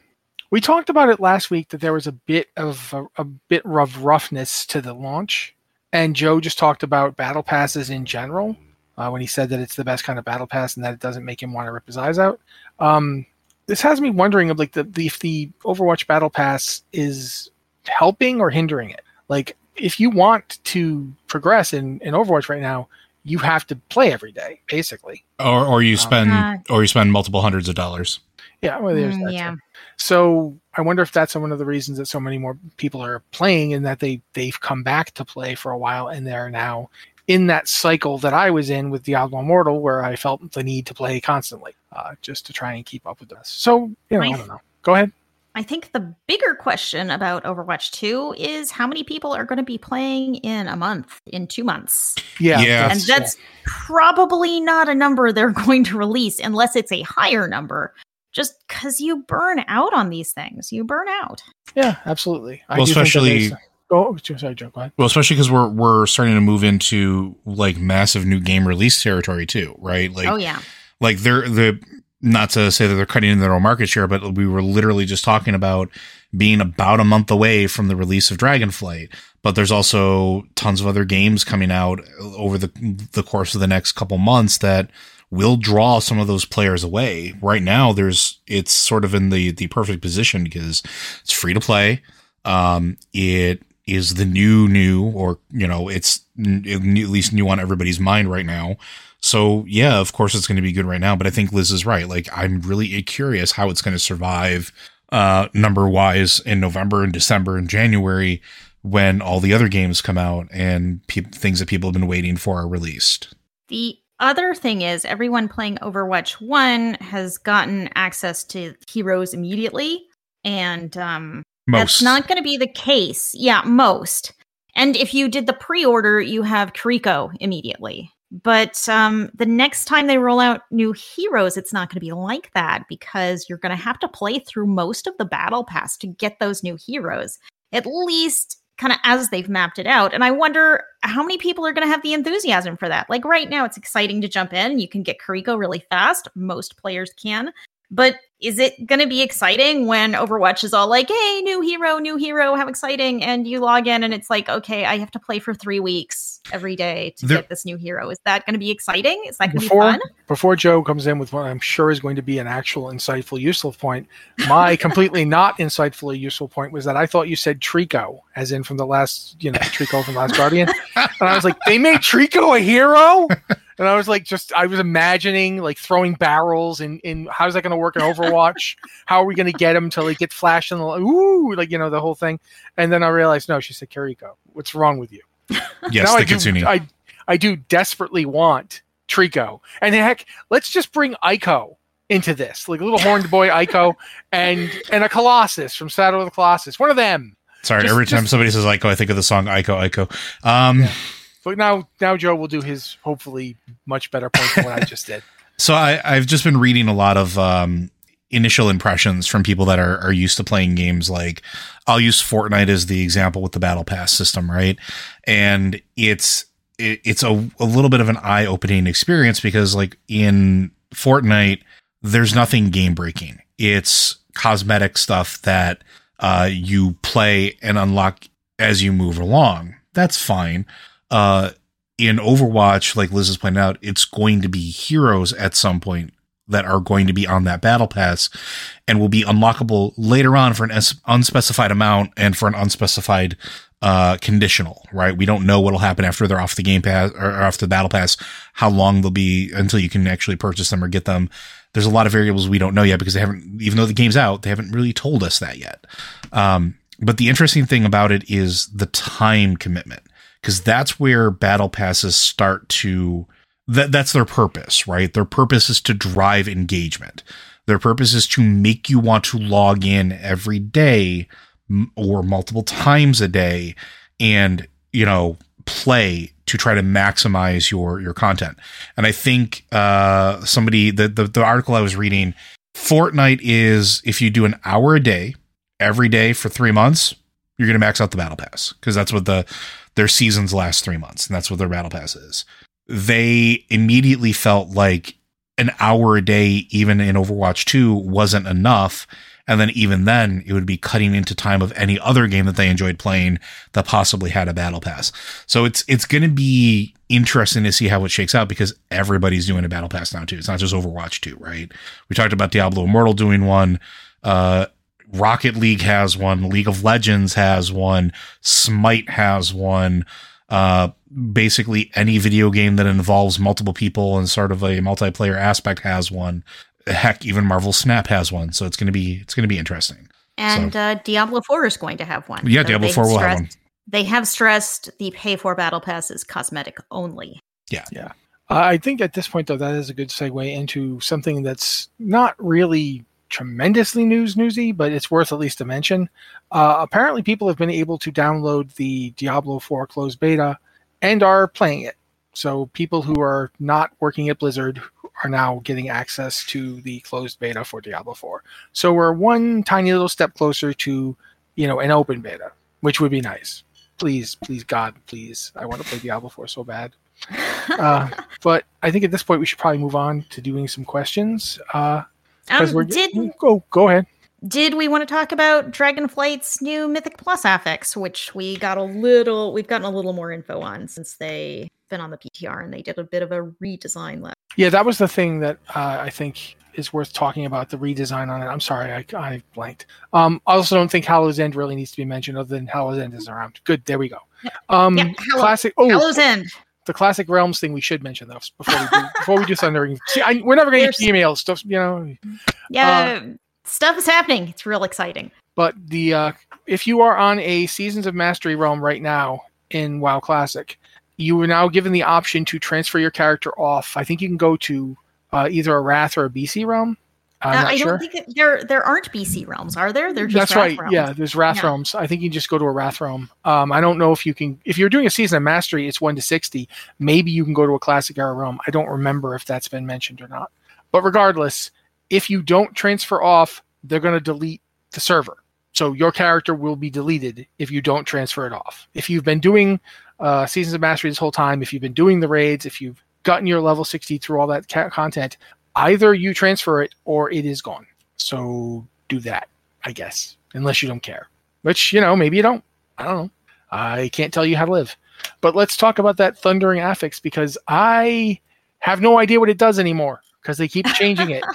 We talked about it last week that there was a bit of a, a bit of roughness to the launch, and Joe just talked about battle passes in general uh, when he said that it's the best kind of battle pass and that it doesn't make him want to rip his eyes out. Um, this has me wondering of like the, the if the Overwatch battle pass is helping or hindering it. Like if you want to progress in, in Overwatch right now, you have to play every day, basically. Or or you spend Uh, or you spend multiple hundreds of dollars. Yeah, well, there's Mm, that. yeah. too. So I wonder if that's one of the reasons that so many more people are playing, and that they they've come back to play for a while, and they're now in that cycle that I was in with Diablo Immortal, where I felt the need to play constantly, uh, just to try and keep up with this. So you know, I Nice. don't know. Go ahead. I think the bigger question about Overwatch 2 is how many people are going to be playing in a month, in two months. Yeah, Yeah. and that's probably not a number they're [LAUGHS] going to release unless it's a higher number, just because you burn out on these things. You burn out. yeah, absolutely. Well, do especially- Oh, sorry, Joe. Go ahead. Well, especially because we're we're starting to move into like massive new game release territory too, right? Like oh, yeah. like they're the not to say that they're cutting into their own market share, but we were literally just talking about being about a month away from the release of Dragonflight. But there's also tons of other games coming out over the the course of the next couple months that will draw some of those players away. Right now, there's it's sort of in the the perfect position because it's free to play. Um, it is the new new or you know it's n- at least new on everybody's mind right now. So yeah, of course it's going to be good right now. But I think Liz is right. Like I'm really curious how it's going to survive uh, number wise in November and December and January when all the other games come out and pe- things that people have been waiting for are released. The other thing is, everyone playing Overwatch 1 has gotten access to heroes immediately. And um, that's Most. not going to be the case. Yeah, most. And if you did the pre order, you have Kiriko immediately. But um, the next time they roll out new heroes, it's not going to be like that because you're going to have to play through most of the battle pass to get those new heroes, at least kind of as they've mapped it out. And I wonder how many people are going to have the enthusiasm for that. Like right now, it's exciting to jump in. You can get Kiriko really fast. Most players can. But is it going to be exciting when Overwatch is all like, hey, new hero, new hero, how exciting? And you log in and it's like, okay, I have to play for three weeks every day to There- get this new hero. Is that going to be exciting? Is that going to be fun? before Joe comes in with what I'm sure is going to be an actual insightful, useful point, my [LAUGHS] completely not insightfully useful point was that I thought you said Trico, as in from the last, you know, Trico from Last Guardian, and I was like, they made Trico a hero, and I was like, just I was imagining like throwing barrels and in how's that going to work in Overwatch? How are we going to get him to like get flashed in the ooh, like you know the whole thing, and then I realized no, she said Kiriko. What's wrong with you? [LAUGHS] Yes, now the I do, I, I do desperately want Trico. And heck, let's just bring Ico into this, like a little horned boy [LAUGHS] Ico and and a Colossus from Shadow of the Colossus. One of them. Sorry, just- every time just- somebody says Ico, I think of the song Iko Iko. Um, But now now Joe will do his hopefully much better point than what I just did. [LAUGHS] So I, I've just been reading a lot of um, initial impressions from people that are, are used to playing games. Like I'll use Fortnite as the example with the Battle Pass system, right? And it's it, it's a, a little bit of an eye opening experience because like in Fortnite, there's nothing game breaking. It's cosmetic stuff that uh, you play and unlock as you move along. That's fine. Uh, in Overwatch, like Liz has pointed out, it's going to be heroes at some point that are going to be on that battle pass and will be unlockable later on for an unspecified amount and for an unspecified uh conditional right? We don't know what'll happen after they're off the game pass or off the battle pass how long they'll be until you can actually purchase them or get them. There's a lot of variables we don't know yet because they haven't even though the game's out they haven't really told us that yet. Um but the interesting thing about it is the time commitment because that's where battle passes start to that that's their purpose, right? Their purpose is to drive engagement. Their purpose is to make you want to log in every day or multiple times a day and, you know, play to try to maximize your your content. And I think uh somebody the the, the article I was reading Fortnite is if you do an hour a day every day for 3 months, you're going to max out the battle pass because that's what the their seasons last 3 months and that's what their battle pass is they immediately felt like an hour a day, even in Overwatch 2, wasn't enough. And then even then, it would be cutting into time of any other game that they enjoyed playing that possibly had a battle pass. So it's it's going to be interesting to see how it shakes out because everybody's doing a battle pass now too. It's not just Overwatch 2, right? We talked about Diablo Immortal doing one. Uh, Rocket League has one. League of Legends has one. Smite has one. Uh, basically any video game that involves multiple people and sort of a multiplayer aspect has one. Heck, even Marvel Snap has one. So it's gonna be it's gonna be interesting. And uh, Diablo 4 is going to have one. Yeah, So Diablo 4 will have one. They have stressed the pay for battle pass is cosmetic only. Yeah. Yeah. Uh, I think at this point, though, that is a good segue into something that's not really tremendously news newsy, but it's worth at least a mention. Uh, apparently, people have been able to download the Diablo 4 closed beta and are playing it. So people who are not working at Blizzard are now getting access to the closed beta for Diablo 4. So we're one tiny little step closer to, you know, an open beta, which would be nice. Please, please, God, please. I want to play Diablo 4 so bad. [LAUGHS] Uh, but I think at this point we should probably move on to doing some questions. Uh, Um, we're did go go ahead. did we want to talk about Dragonflight's new Mythic Plus affix, which we got a little we've gotten a little more info on since they've been on the PTR and they did a bit of a redesign last. Yeah, that was the thing that uh, I think is worth talking about the redesign on it. I'm sorry, I, I blanked. Um, I also don't think Hallow's End really needs to be mentioned, other than Hallow's End is around. Good, there we go. Um, Yeah, Hallow- classic. Oh, Hallow's End. The classic realms thing we should mention though before we do, [LAUGHS] before we do Thundering. See, I, we're never going to get emails stuff, you know. Yeah, stuff is happening. It's real exciting. But the uh, if you are on a Seasons of Mastery realm right now in WoW Classic, you are now given the option to transfer your character off. I think you can go to uh, either a Wrath or a BC realm. I'm Uh, not I sure. don't think that there there aren't BC realms, are there? They're just That's right. realms. Yeah, there's Wrath Yeah. realms. I think you just go to a Wrath realm. Um, I don't know if you can. If you're doing a season of mastery, it's one to sixty. Maybe you can go to a classic era realm. I don't remember if that's been mentioned or not. But regardless, if you don't transfer off, they're going to delete the server. So your character will be deleted if you don't transfer it off. If you've been doing uh, seasons of mastery this whole time, if you've been doing the raids, if you've gotten your level sixty through all that content, either you transfer it or it is gone. So do that, I guess, unless you don't care. Which, you know, maybe you don't. I don't know. I can't tell you how to live. But let's talk about that thundering affix because I have no idea what it does anymore because they keep changing it. [LAUGHS]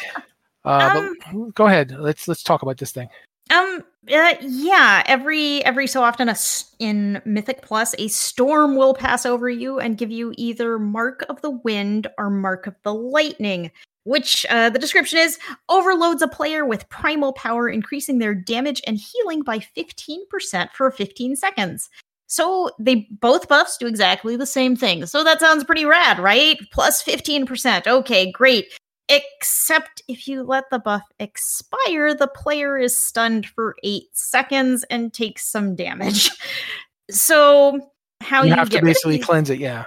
Uh, but go ahead. Let's let's talk about this thing. Um. Uh, yeah. Every every so often, a in Mythic Plus, a storm will pass over you and give you either Mark of the Wind or Mark of the Lightning. Which uh, the description is overloads a player with primal power, increasing their damage and healing by fifteen percent for fifteen seconds. So they both buffs do exactly the same thing. So that sounds pretty rad, right? Plus Plus fifteen percent. Okay, great. Except if you let the buff expire, the player is stunned for eight seconds and takes some damage. [LAUGHS] So how you you, have to basically cleanse it. Yeah.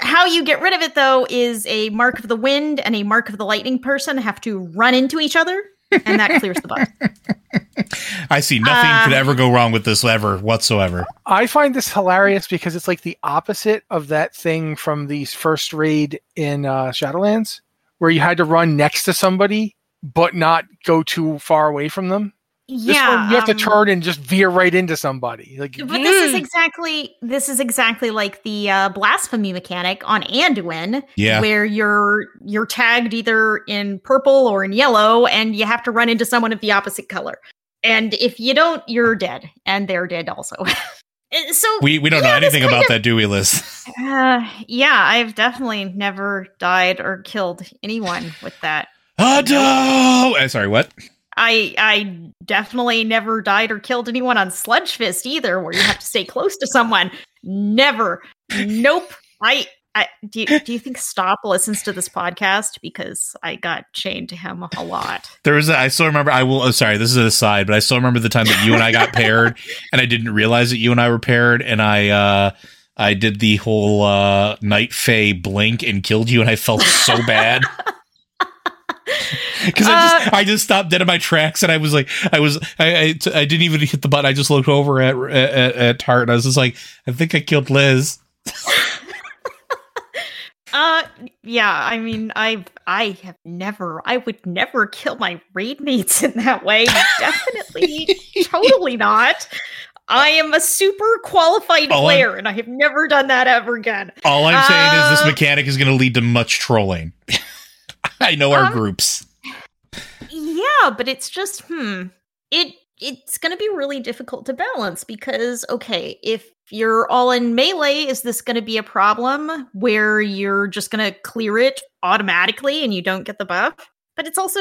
How you get rid of it though is a mark of the wind and a mark of the lightning person have to run into each other, and that clears the buff. [LAUGHS] I see nothing Uh, could ever go wrong with this ever whatsoever. I find this hilarious because it's like the opposite of that thing from the first raid in uh, Shadowlands, where you had to run next to somebody but not go too far away from them. This yeah, one, you have to um, turn and just veer right into somebody. Like, But this is "Mm." exactly this is exactly like the uh, blasphemy mechanic on Anduin, Yeah. where you're you're tagged either in purple or in yellow, and you have to run into someone of the opposite color. And if you don't, you're dead, and they're dead also. Uh, [LAUGHS] so We we don't yeah, know anything about of- that, do we, Liz? [LAUGHS] Uh, yeah, I've definitely never died or killed anyone with that. Oh no! Uh, sorry, what? I I definitely never died or killed anyone on Sludge Fist either, where you have to stay close to someone. Never. Nope. I. I, do, you, do you think Stop listens to this podcast? Because I got chained to him a lot. There was a, I still remember I will oh sorry, this is an aside, but I still remember the time that you and I got paired [LAUGHS] and I didn't realize that you and I were paired and I uh I did the whole uh Night Fae blink and killed you and I felt so bad. [LAUGHS] [LAUGHS] Because I just Uh, I just stopped dead in my tracks and I was like I was I I, t- I didn't even hit the button I just looked over at at, at Tart and I was just like I think I killed Liz. [LAUGHS] Uh, yeah. I mean, I I have never. I would never kill my raid mates in that way. Definitely, [LAUGHS] totally not. I am a super qualified All I'm- player, and I have never done that ever again. All I'm saying is this Uh, mechanic is going to lead to much trolling. I know our Um, groups. Yeah, but it's just hmm. It it's going to be really difficult to balance because okay, if you're all in melee, is this going to be a problem where you're just going to clear it automatically and you don't get the buff? But it's also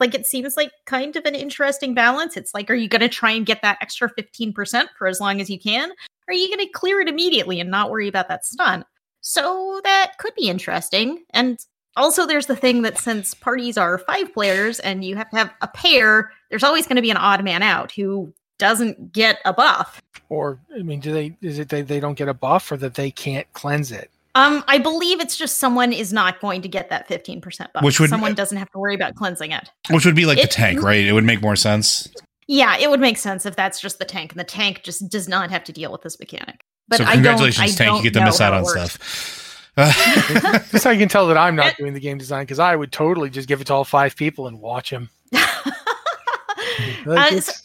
like it seems like kind of an interesting balance. It's like, are you going to try and get that extra 15% for as long as you can? Are you going to clear it immediately and not worry about that stun? So that could be interesting. And also, there's the thing that since parties are five players and you have to have a pair, there's always going to be an odd man out who doesn't get a buff. or I mean, do they? Is it they, they don't get a buff or that they can't cleanse it? Um, I believe it's just someone is not going to get that 15% buff. Which would- someone doesn't have to worry about cleansing it. Which would be like the tank, right? It would make more sense. Yeah, it would make sense if that's just the tank, and the tank just does not have to deal with this mechanic. But so I don't- congratulations, I Tank. You don't get to miss out on works. stuff. That's how you can tell that I'm not doing the game design because I would totally just give it to all five people and watch them. Like, Uh, it's-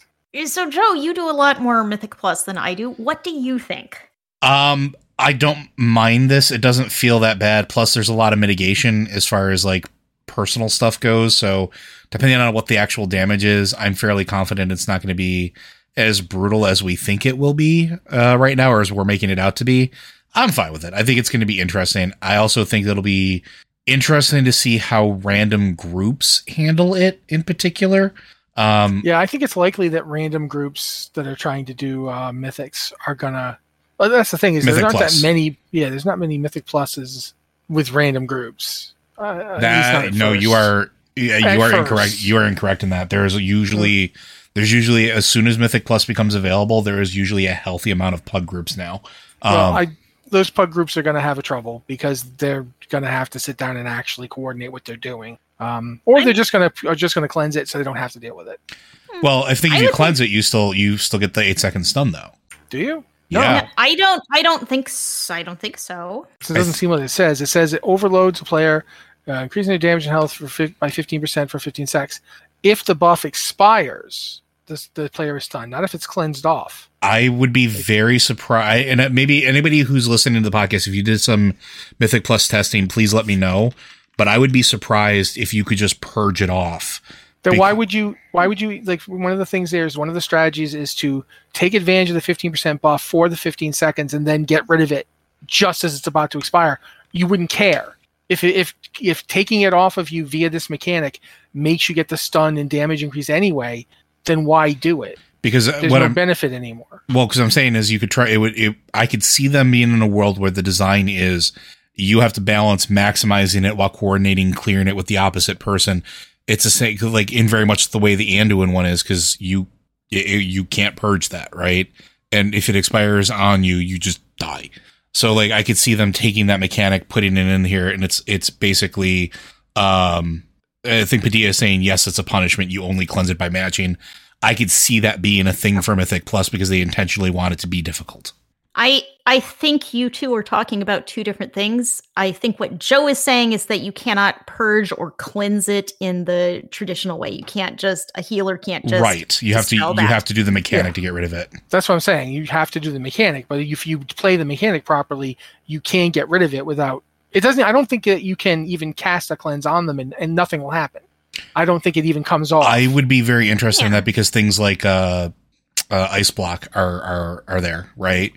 So, Joe, you do a lot more Mythic Plus than I do. What do you think? um, I don't mind this. It doesn't feel that bad. Plus, there's a lot of mitigation as far as like personal stuff goes. So, depending on what the actual damage is, I'm fairly confident it's not going to be as brutal as we think it will be uh, right now, or as we're making it out to be, I'm fine with it. I think it's going to be interesting. I also think it'll be interesting to see how random groups handle it in particular. Um, Yeah, I think it's likely that random groups that are trying to do uh, mythics are gonna. Well, that's the thing is Mythic aren't Plus. that many. Yeah, there's not many mythic pluses with random groups. Uh, at that at no, you are yeah, At you are first. incorrect. You are incorrect in that. There is usually there's usually as soon as Mythic Plus becomes available, there is usually a healthy amount of pug groups now. Um, Well, I those pug groups are going to have a trouble because they're going to have to sit down and actually coordinate what they're doing, um, or they're just going to are just going to cleanse it so they don't have to deal with it. well, I think if I you would cleanse it, you still you still get the eight second stun though. Do you? Yeah. No, I don't. I don't think. So. I don't think so. So it doesn't seem what it says. It says it overloads a player, uh, increasing their damage and health for fif- by 15% for 15 seconds. If the buff expires, this, the player is stunned, not if it's cleansed off. I would be very surprised, and uh, maybe anybody who's listening to the podcast, if you did some Mythic Plus testing, please let me know. But I would be surprised if you could just purge it off. Then why would you? Why would you like? One of the things there is one of the strategies is to take advantage of the 15% buff for the 15 seconds and then get rid of it just as it's about to expire. You wouldn't care if if if taking it off of you via this mechanic makes you get the stun and damage increase anyway. Then why do it? Because uh, There's what no I'm benefit anymore. well, because I'm saying is you could try it would. It, I could see them being in a world where the design is you have to balance maximizing it while coordinating clearing it with the opposite person. It's a same like in very much the way the Anduin one is because you you you can't purge that right, and if it expires on you, you just die. So like I could see them taking that mechanic, putting it in here, and it's it's basically um I think Padilla is saying yes, it's a punishment. You only cleanse it by matching. I could see that being a thing for Mythic Plus because they intentionally want it to be difficult. I I think you two are talking about two different things. I think what Joe is saying is that you cannot purge or cleanse it in the traditional way. You can't just a healer can't just right. You have to you have to do the mechanic Yeah. to get rid of it. That's what I'm saying. You have to do the mechanic, but if you play the mechanic properly, you can get rid of it without. It doesn't. I don't think that you can even cast a cleanse on them and, and nothing will happen. I don't think it even comes off. I would be very interested in that because things like uh, uh, ice block are are are there, right?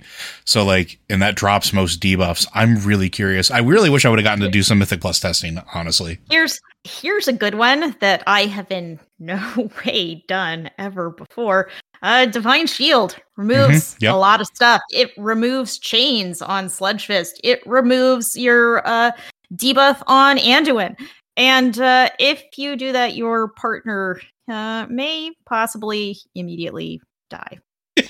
So like, and that drops most debuffs. I'm really curious. I really wish I would have gotten to do some Mythic Plus testing. Honestly, Here's here's a good one that I have in no [LAUGHS] way done ever before. Uh, Divine Shield removes Mhm, yep. a lot of stuff. It removes chains on Sludge Fist. It removes your uh, debuff on Anduin. And uh, if you do that, your partner uh, may possibly immediately die. [LAUGHS]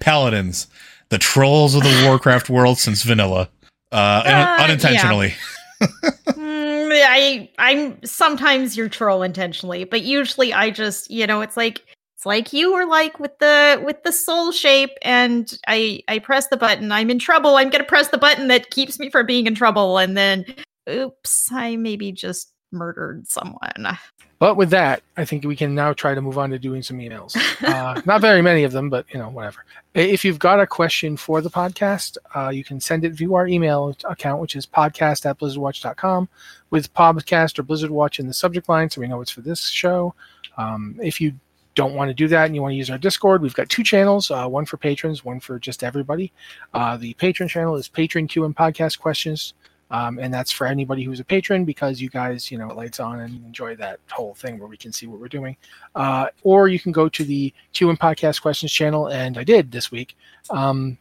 paladins, the trolls of the Warcraft world since vanilla, uh, Uh, unintentionally. [LAUGHS] Mm, I I'm sometimes you're troll intentionally, but usually I just you know it's like it's like you were like with the with the soul shape, and I I press the button. I'm in trouble. I'm gonna press the button that keeps me from being in trouble, and then oops, I maybe just murdered someone. But with that, I think we can now try to move on to doing some emails. [LAUGHS] Uh, not very many of them, but you know, whatever. If you've got a question for the podcast, uh, you can send it via our email account, which is podcast at blizzardwatch.com with podcast or Blizzard Watch in the subject line, so we know it's for this show. Um, if you don't want to do that and you want to use our Discord, we've got two channels, uh, one for patrons, one for just everybody. Uh, the patron channel is Patron Q and Podcast Questions. Um, and that's for anybody who's a patron because you guys, you know, lights on and enjoy that whole thing where we can see what we're doing. Uh, or you can go to the Q and Podcast Questions channel, and I did this week. Um,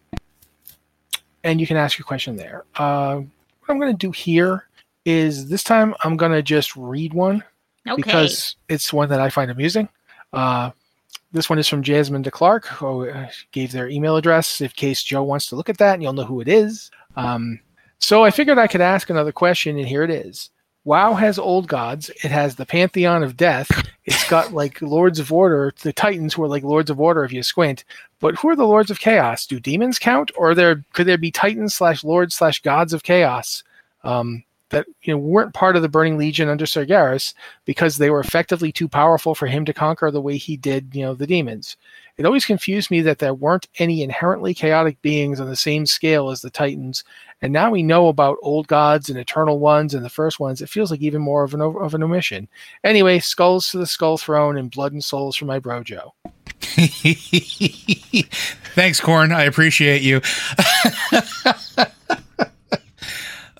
and you can ask your question there. Uh, what I'm going to do here is this time I'm going to just read one Okay. because it's one that I find amusing. Uh, this one is from Jasmine DeClark, who uh, gave their email address in case Joe wants to look at that, and you'll know who it is. Um, so I figured I could ask another question, and here it is. WoW has old gods. It has the Pantheon of Death. It's got [LAUGHS] like Lords of Order, the Titans who are like Lords of Order if you squint. But who are the Lords of Chaos? Do demons count, or there could there be Titans slash Lords slash Gods of Chaos um, that you know weren't part of the Burning Legion under Sargeras because they were effectively too powerful for him to conquer the way he did, you know, the demons. It always confused me that there weren't any inherently chaotic beings on the same scale as the Titans, and now we know about old gods and eternal ones and the first ones. It feels like even more of an of an omission. Anyway, skulls to the skull throne and blood and souls for my bro Joe. [LAUGHS] Thanks, Khorne. I appreciate you.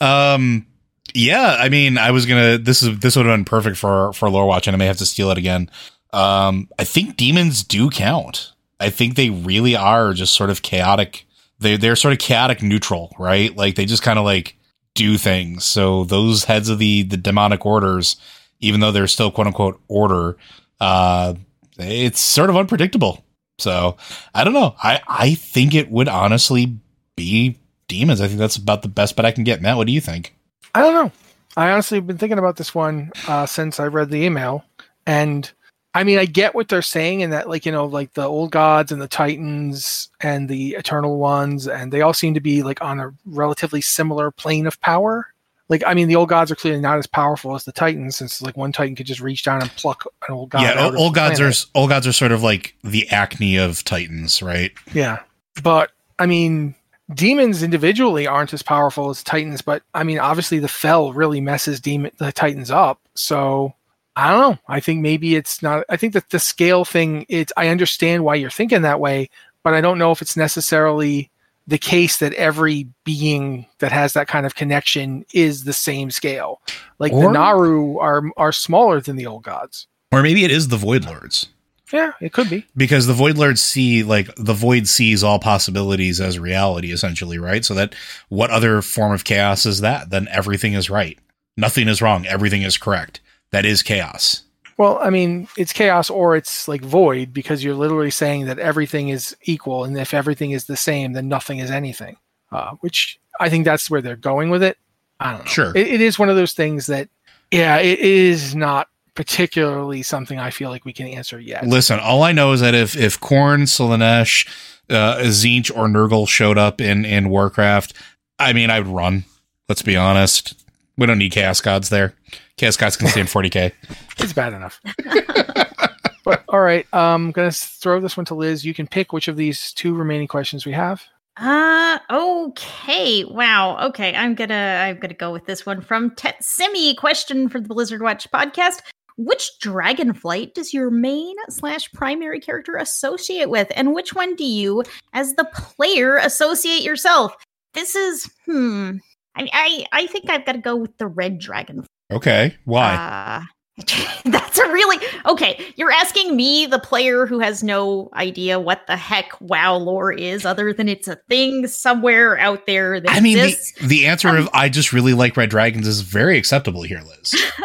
[LAUGHS] um, yeah. I mean, I was gonna. This is this would have been perfect for for lore watch, and I may have to steal it again. Um, I think demons do count. I think they really are just sort of chaotic. They they're sort of chaotic neutral, right? Like they just kind of like do things. So those heads of the the demonic orders, even though they're still quote unquote order, uh, it's sort of unpredictable. So I don't know. I I think it would honestly be demons. I think that's about the best bet I can get. Matt, what do you think? I don't know. I honestly have been thinking about this one uh, since I read the email, and I mean, I get what they're saying, and that like you know, like the old gods and the titans and the eternal ones, and they all seem to be like on a relatively similar plane of power. Like, I mean, the old gods are clearly not as powerful as the titans, since like one titan could just reach down and pluck an old god. yeah, old gods planet. are old gods are sort of like the acne of titans, right? Yeah. But I mean, demons individually aren't as powerful as titans, but I mean, obviously the fell really messes demon the titans up. So I don't know. I think maybe it's not I think that the scale thing it's I understand why you're thinking that way, but I don't know if it's necessarily the case that every being that has that kind of connection is the same scale. Like Or- the Naaru are are smaller than the old gods. Or maybe it is the void lords. Yeah, it could be. because the void lords see like the void sees all possibilities as reality essentially right so that what other form of chaos is that then everything is right nothing is wrong everything is correct that is chaos Well, I mean, it's chaos or it's like void because you're literally saying that everything is equal, and if everything is the same, then nothing is anything. Uh, which I think that's where they're going with it. I don't know. Sure. It, it is one of those things that, yeah, it is not particularly something I feel like we can answer yet. listen all i know is that if if Khorne Slaanesh, uh Tzeentch or nurgle showed up in in warcraft i mean i'd run let's be honest we don't need chaos gods there chaos gods can stand 40k [LAUGHS] It's bad enough. [LAUGHS] but all right, I'm gonna throw this one to Liz. You can pick which of these two remaining questions we have. Uh okay. Wow. Okay. I'm gonna I'm gonna go with this one from Tetsimi. Question for the Blizzard Watch podcast. Which dragonflight does your main slash primary character associate with? And which one do you, as the player, associate yourself? This is hmm. I I, I think I've got to go with the red dragon. okay why Uh, [LAUGHS] that's a really okay. You're asking me, the player who has no idea what the heck WoW lore is, other than it's a thing somewhere out there that I mean, the, the answer Um, of I just really like red dragons is very acceptable here, Liz. [LAUGHS]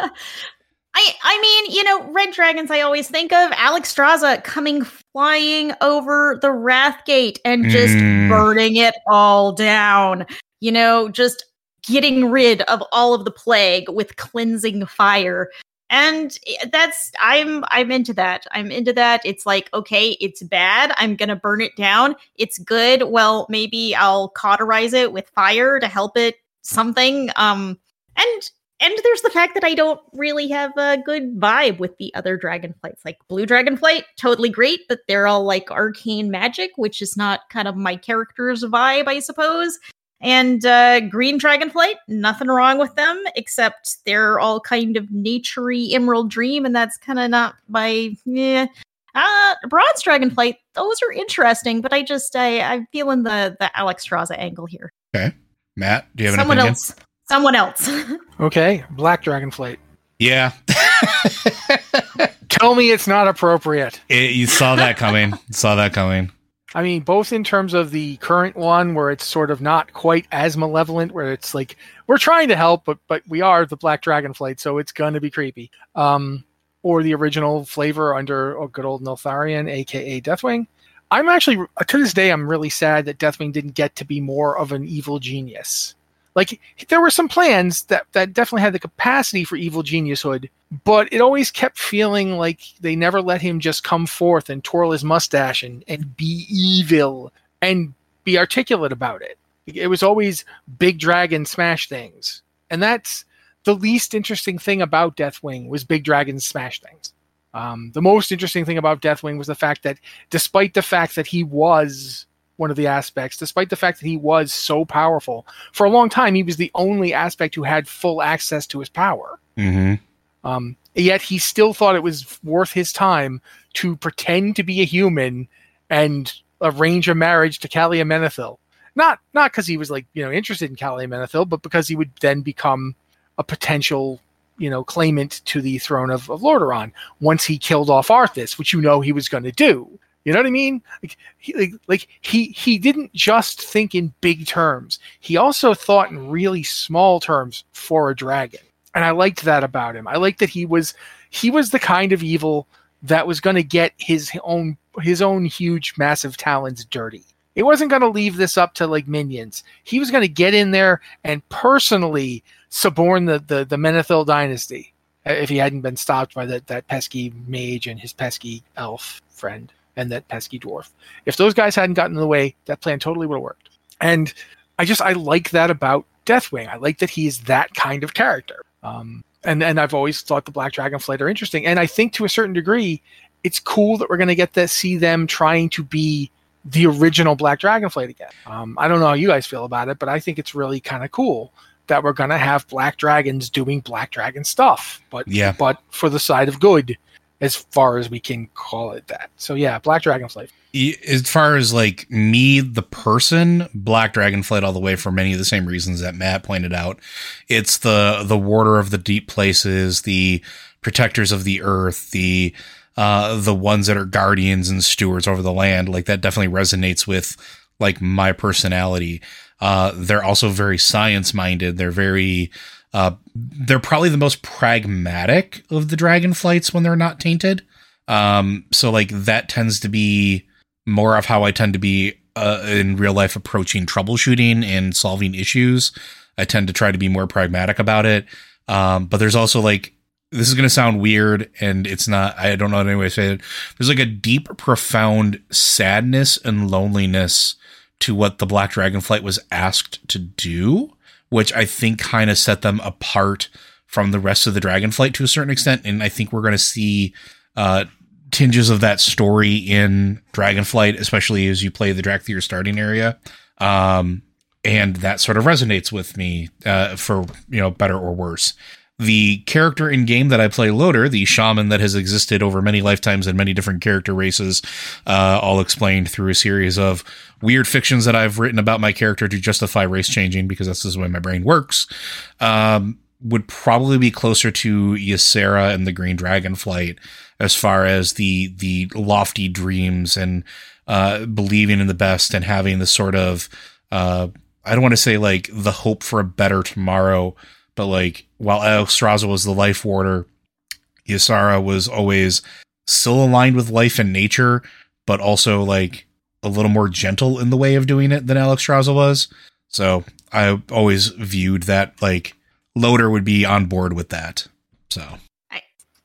I I mean, you know, red dragons. I always think of Alexstrasza coming flying over the Wrathgate and just Mm. burning it all down. You know, just getting rid of all of the plague with cleansing fire. And that's I'm I'm into that. I'm into that. It's like, okay, it's bad. I'm to burn it down. It's good. Well, maybe I'll cauterize it with fire to help it something. Um and and there's the fact that I don't really have a good vibe with the other dragonflights. Like Blue Dragonflight, totally great, but they're all like arcane magic, which is not kind of my character's vibe, I suppose. And uh, Green Dragonflight, nothing wrong with them, except they're all kind of naturey Emerald Dream, and that's kind of not my. Yeah. Uh, Bronze Dragonflight, those are interesting, but I just I, I'm feeling the the Alexstrasza angle here. Okay, Matt, do you have an Someone opinion? else, someone else. [LAUGHS] Okay, Black Dragonflight. Yeah, [LAUGHS] Tell me it's not appropriate. It- you saw that coming. [LAUGHS] saw that coming. I mean, both in terms of the current one, where it's sort of not quite as malevolent, where it's like we're trying to help, but but we are the Black Dragonflight, so it's gonna be creepy. Um, or the original flavor under oh, good old Neltharion, aka Deathwing. I'm actually to this day I'm really sad that Deathwing didn't get to be more of an evil genius. Like there were some plans that that definitely had the capacity for evil geniushood, but it always kept feeling like they never let him just come forth and twirl his mustache and, and be evil and be articulate about it. It was always big dragon smash things. And that's the least interesting thing about Deathwing was big dragon smash things. Um, the most interesting thing about Deathwing was the fact that, despite the fact that he was one of the aspects, despite the fact that he was so powerful, for a long time he was the only aspect who had full access to his power. Mm-hmm. Um, yet he still thought it was worth his time to pretend to be a human and arrange a marriage to Calia Menethil. Not not because he was like you know interested in Calia Menethil, but because he would then become a potential you know claimant to the throne of, of Lordaeron once he killed off Arthas, which you know he was going to do. You know what I mean? Like he, like, like he he didn't just think in big terms. He also thought in really small terms for a dragon. And I liked that about him. I liked that he was he was the kind of evil that was going to get his own his own huge massive talons dirty. It wasn't going to leave this up to like minions. He was going to get in there and personally suborn the the, the Menethil dynasty if he hadn't been stopped by that that pesky mage and his pesky elf friend and that pesky dwarf. If those guys hadn't gotten in the way, that plan totally would have worked. And I just I like that about Deathwing. I like that he's that kind of character. Um, and and I've always thought the Black Dragonflight are interesting. And I think to a certain degree, it's cool that we're going to get to see them trying to be the original Black Dragonflight again. Um, I don't know how you guys feel about it, but I think it's really kind of cool that we're going to have black dragons doing black dragon stuff, but Yeah. but for the side of good, as far as we can call it that. So yeah, Black Dragonflight. As far as like me, the person, Black Dragonflight all the way for many of the same reasons that Matt pointed out. It's the the warder of the deep places, the protectors of the earth, the uh the ones that are guardians and stewards over the land. Like that definitely resonates with like my personality. Uh they're also very science minded. They're very uh they're probably the most pragmatic of the dragonflights when they're not tainted. Um so like that tends to be more of how I tend to be uh, in real life approaching troubleshooting and solving issues. I tend to try to be more pragmatic about it. Um, but there's also like, this is going to sound weird and it's not, I don't know any way to say it. There's like a deep, profound sadness and loneliness to what the Black Dragonflight was asked to do, which I think kind of set them apart from the rest of the Dragonflight to a certain extent. And I think we're going to see, uh, tinges of that story in Dragonflight, especially as you play the Dracthyr starting area. Um, and that sort of resonates with me, uh, for, you know, better or worse. The character in game that I play Loader, the shaman that has existed over many lifetimes and many different character races, uh, all explained through a series of weird fictions that I've written about my character to justify race changing because that's the way my brain works. Um, would probably be closer to Ysera and the Green Dragonflight as far as the the lofty dreams and uh, believing in the best and having the sort of uh, I don't want to say like the hope for a better tomorrow, but like while Alexstrasza was the life warder, Ysera was always still aligned with life and nature, but also like a little more gentle in the way of doing it than Alexstrasza was. So I always viewed that like Loader would be on board with that. So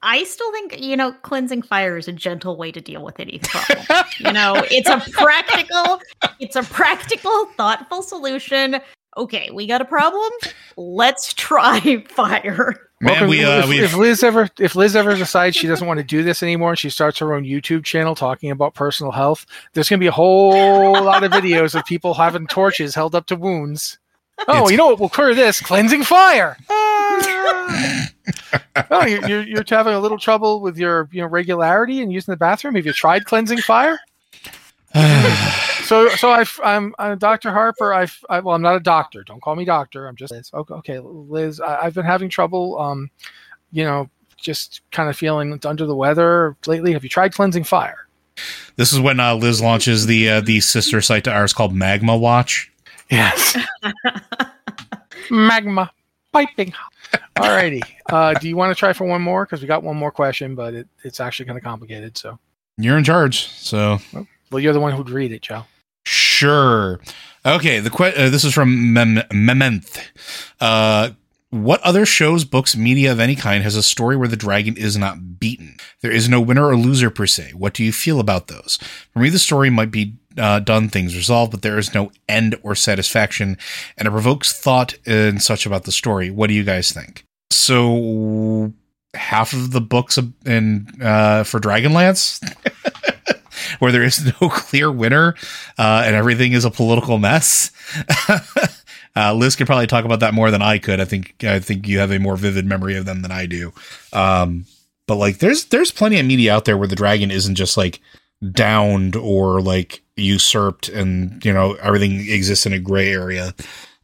I still think, you know, cleansing fire is a gentle way to deal with any problem. you know, it's a practical, it's a practical, thoughtful solution. Okay, we got a problem. Let's try [LAUGHS] fire. man, Welcome- we uh, if, if Liz ever if Liz ever decides she doesn't want to do this anymore and she starts her own YouTube channel talking about personal health, there's going to be a whole [LAUGHS] lot of videos of people having torches held up to wounds. Oh, It's- you know what will clear this? Cleansing fire. [LAUGHS] Oh, you're, you're you're having a little trouble with your you know regularity and using the bathroom. Have you tried cleansing fire? [SIGHS] So, so I, I'm, I'm Dr. Harper. I've, I, well, I'm not a doctor. Don't call me doctor. I'm just Liz. Okay, okay Liz. I, I've been having trouble. Um, you know, just kind of feeling under the weather lately. Have you tried cleansing fire? this is when uh, Liz launches the uh, the sister site to ours called Magma Watch. Yes. Magma piping. Alrighty. Uh, do you want to try for one more? Because we got one more question, but it, it's actually kind of complicated. So, You're in charge, so well, you're the one who'd read it, Joe. Sure. Okay. The que- uh, this is from Mem- Mementh. Uh, what other shows, books, media of any kind has a story where the dragon is not beaten? There is no winner or loser per se. What do you feel about those? For me, the story might be uh, done, things resolved, but there is no end or satisfaction, and it provokes thought and such about the story. What do you guys think? So, half of the books in uh, for Dragonlance, [LAUGHS] where there is [LAUGHS] no clear winner uh, and everything is a political mess. [LAUGHS] uh, Liz could probably talk about that more than I could. I think I think you have a more vivid memory of them than I do. Um, but like, there's there's plenty of media out there where the dragon isn't just like downed or like usurped, and you know everything exists in a gray area.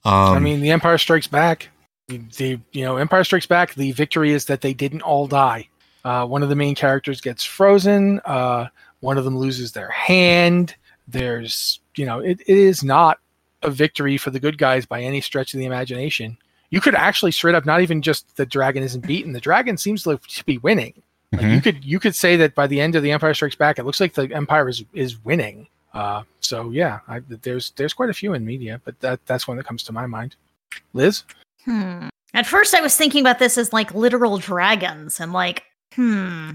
Um, I mean, The Empire Strikes Back. The you know Empire Strikes Back. The victory is that they didn't all die. Uh, one of the main characters gets frozen. Uh, one of them loses their hand. There's you know it, it is not a victory for the good guys by any stretch of the imagination. You could actually straight up not even just the dragon isn't beaten. The dragon seems to be winning. Like Mhm. you could you could say that by the end of the Empire Strikes Back, it looks like the Empire is is winning. Uh, so yeah, I, there's there's quite a few in media, but that that's one that comes to my mind. Liz, Hmm. At first, I was thinking about this as like literal dragons, and like, hmm.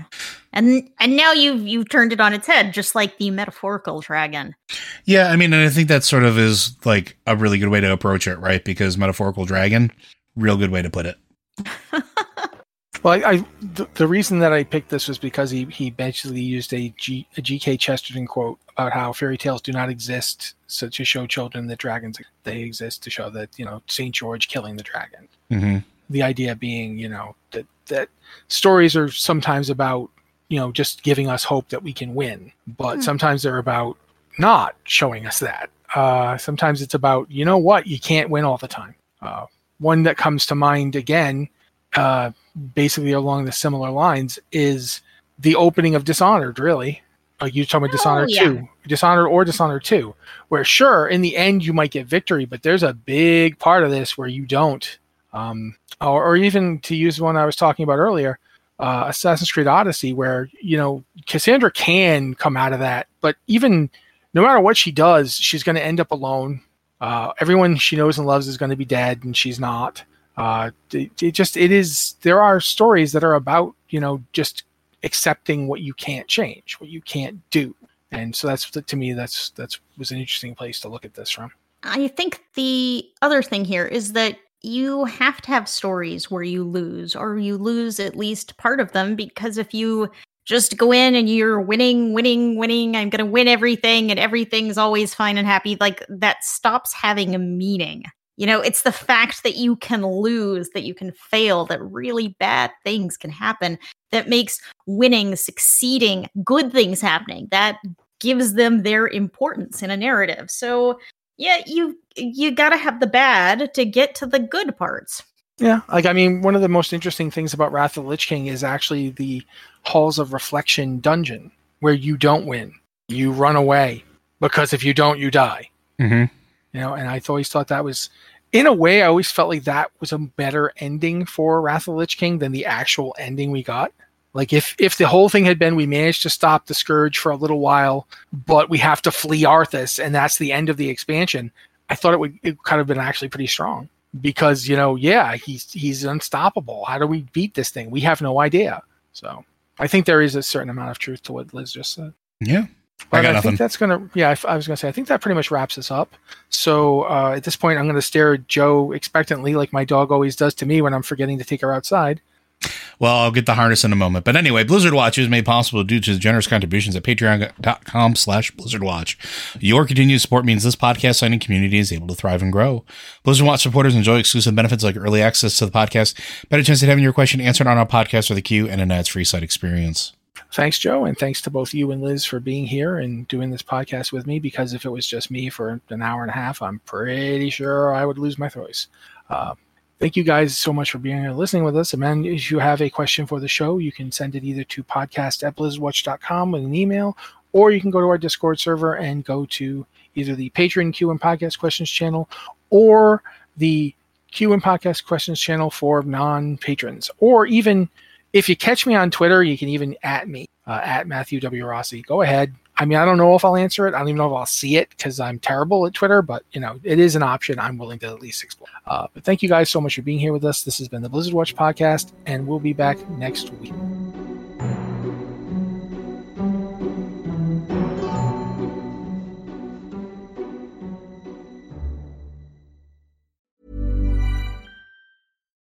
And and now you've you've turned it on its head, just like the metaphorical dragon. Yeah, I mean, and I think that sort of is like a really good way to approach it, right? Because metaphorical dragon, real good way to put it. [LAUGHS] well, I, I the, the reason that I picked this was because he he basically used a G a G.K. Chesterton quote about how fairy tales do not exist so to show children that dragons they exist to show that you know Saint George killing the dragon. Mm-hmm. the idea being you know that that stories are sometimes about you know just giving us hope that we can win but Hmm. sometimes they're about not showing us that uh, sometimes it's about you know what you can't win all the time uh, one that comes to mind again uh, basically along the similar lines is the opening of dishonored really like you talking about Oh, dishonored yeah. 2 dishonored or dishonored 2 where sure in the end you might get victory but there's a big part of this where you don't um, or, or even to use one I was talking about earlier, uh, Assassin's Creed Odyssey, where you know Cassandra can come out of that, but even no matter what she does, she's going to end up alone. Uh, everyone she knows and loves is going to be dead, and she's not. Uh, it, it just it is. There are stories that are about you know just accepting what you can't change, what you can't do, and so that's to me that's that's was an interesting place to look at this from. I think the other thing here is that you have to have stories where you lose, or you lose at least part of them, because if you just go in and you're winning, winning, winning, I'm going to win everything, and everything's always fine and happy, like that stops having a meaning. You know, it's the fact that you can lose, that you can fail, that really bad things can happen that makes winning, succeeding, good things happening. That gives them their importance in a narrative. So, yeah, you you got to have the bad to get to the good parts. Yeah, like I mean, one of the most interesting things about Wrath of the Lich King is actually the Halls of Reflection dungeon, where you don't win, you run away, because if you don't, you die. Mm-hmm. You know, and I always thought that was, in a way, I always felt like that was a better ending for Wrath of the Lich King than the actual ending we got. Like if if the whole thing had been we managed to stop the scourge for a little while, but we have to flee Arthas, and that's the end of the expansion. I thought it would it kind of been actually pretty strong because you know yeah he's he's unstoppable. How do we beat this thing? We have no idea. So I think there is a certain amount of truth to what Liz just said. Yeah. But I got I, nothing. think that's gonna. Yeah, I, I was gonna say. I think that pretty much wraps us up. So uh, at this point, I'm gonna stare at Joe expectantly, like my dog always does to me when I'm forgetting to take her outside. Well, I'll get the harness in a moment. But anyway, Blizzard Watch is made possible due to the generous contributions at patreon.com slash Blizzard Watch. Your continued support means this podcast signing community is able to thrive and grow. Blizzard Watch supporters enjoy exclusive benefits like early access to the podcast, better chance at having your question answered on our podcast or the queue, and an ads-free site experience. Thanks, Joe, and thanks to both you and Liz for being here and doing this podcast with me. Because if it was just me for an hour and a half, I'm pretty sure I would lose my voice. Uh, thank you guys so much for being here listening with us. And man, if you have a question for the show, you can send it either to podcast at blizzardwatch.com with an email, or you can go to our Discord server and go to either the Patreon Q and Podcast Questions channel or the Q and Podcast Questions channel for non patrons, or even if you catch me on Twitter, you can even at me uh, at Matthew W Rossi. Go ahead. I mean, I don't know if I'll answer it. I don't even know if I'll see it because I'm terrible at Twitter. But you know, it is an option. I'm willing to at least explore. Uh, but thank you guys so much for being here with us. This has been the Blizzard Watch podcast, and we'll be back next week.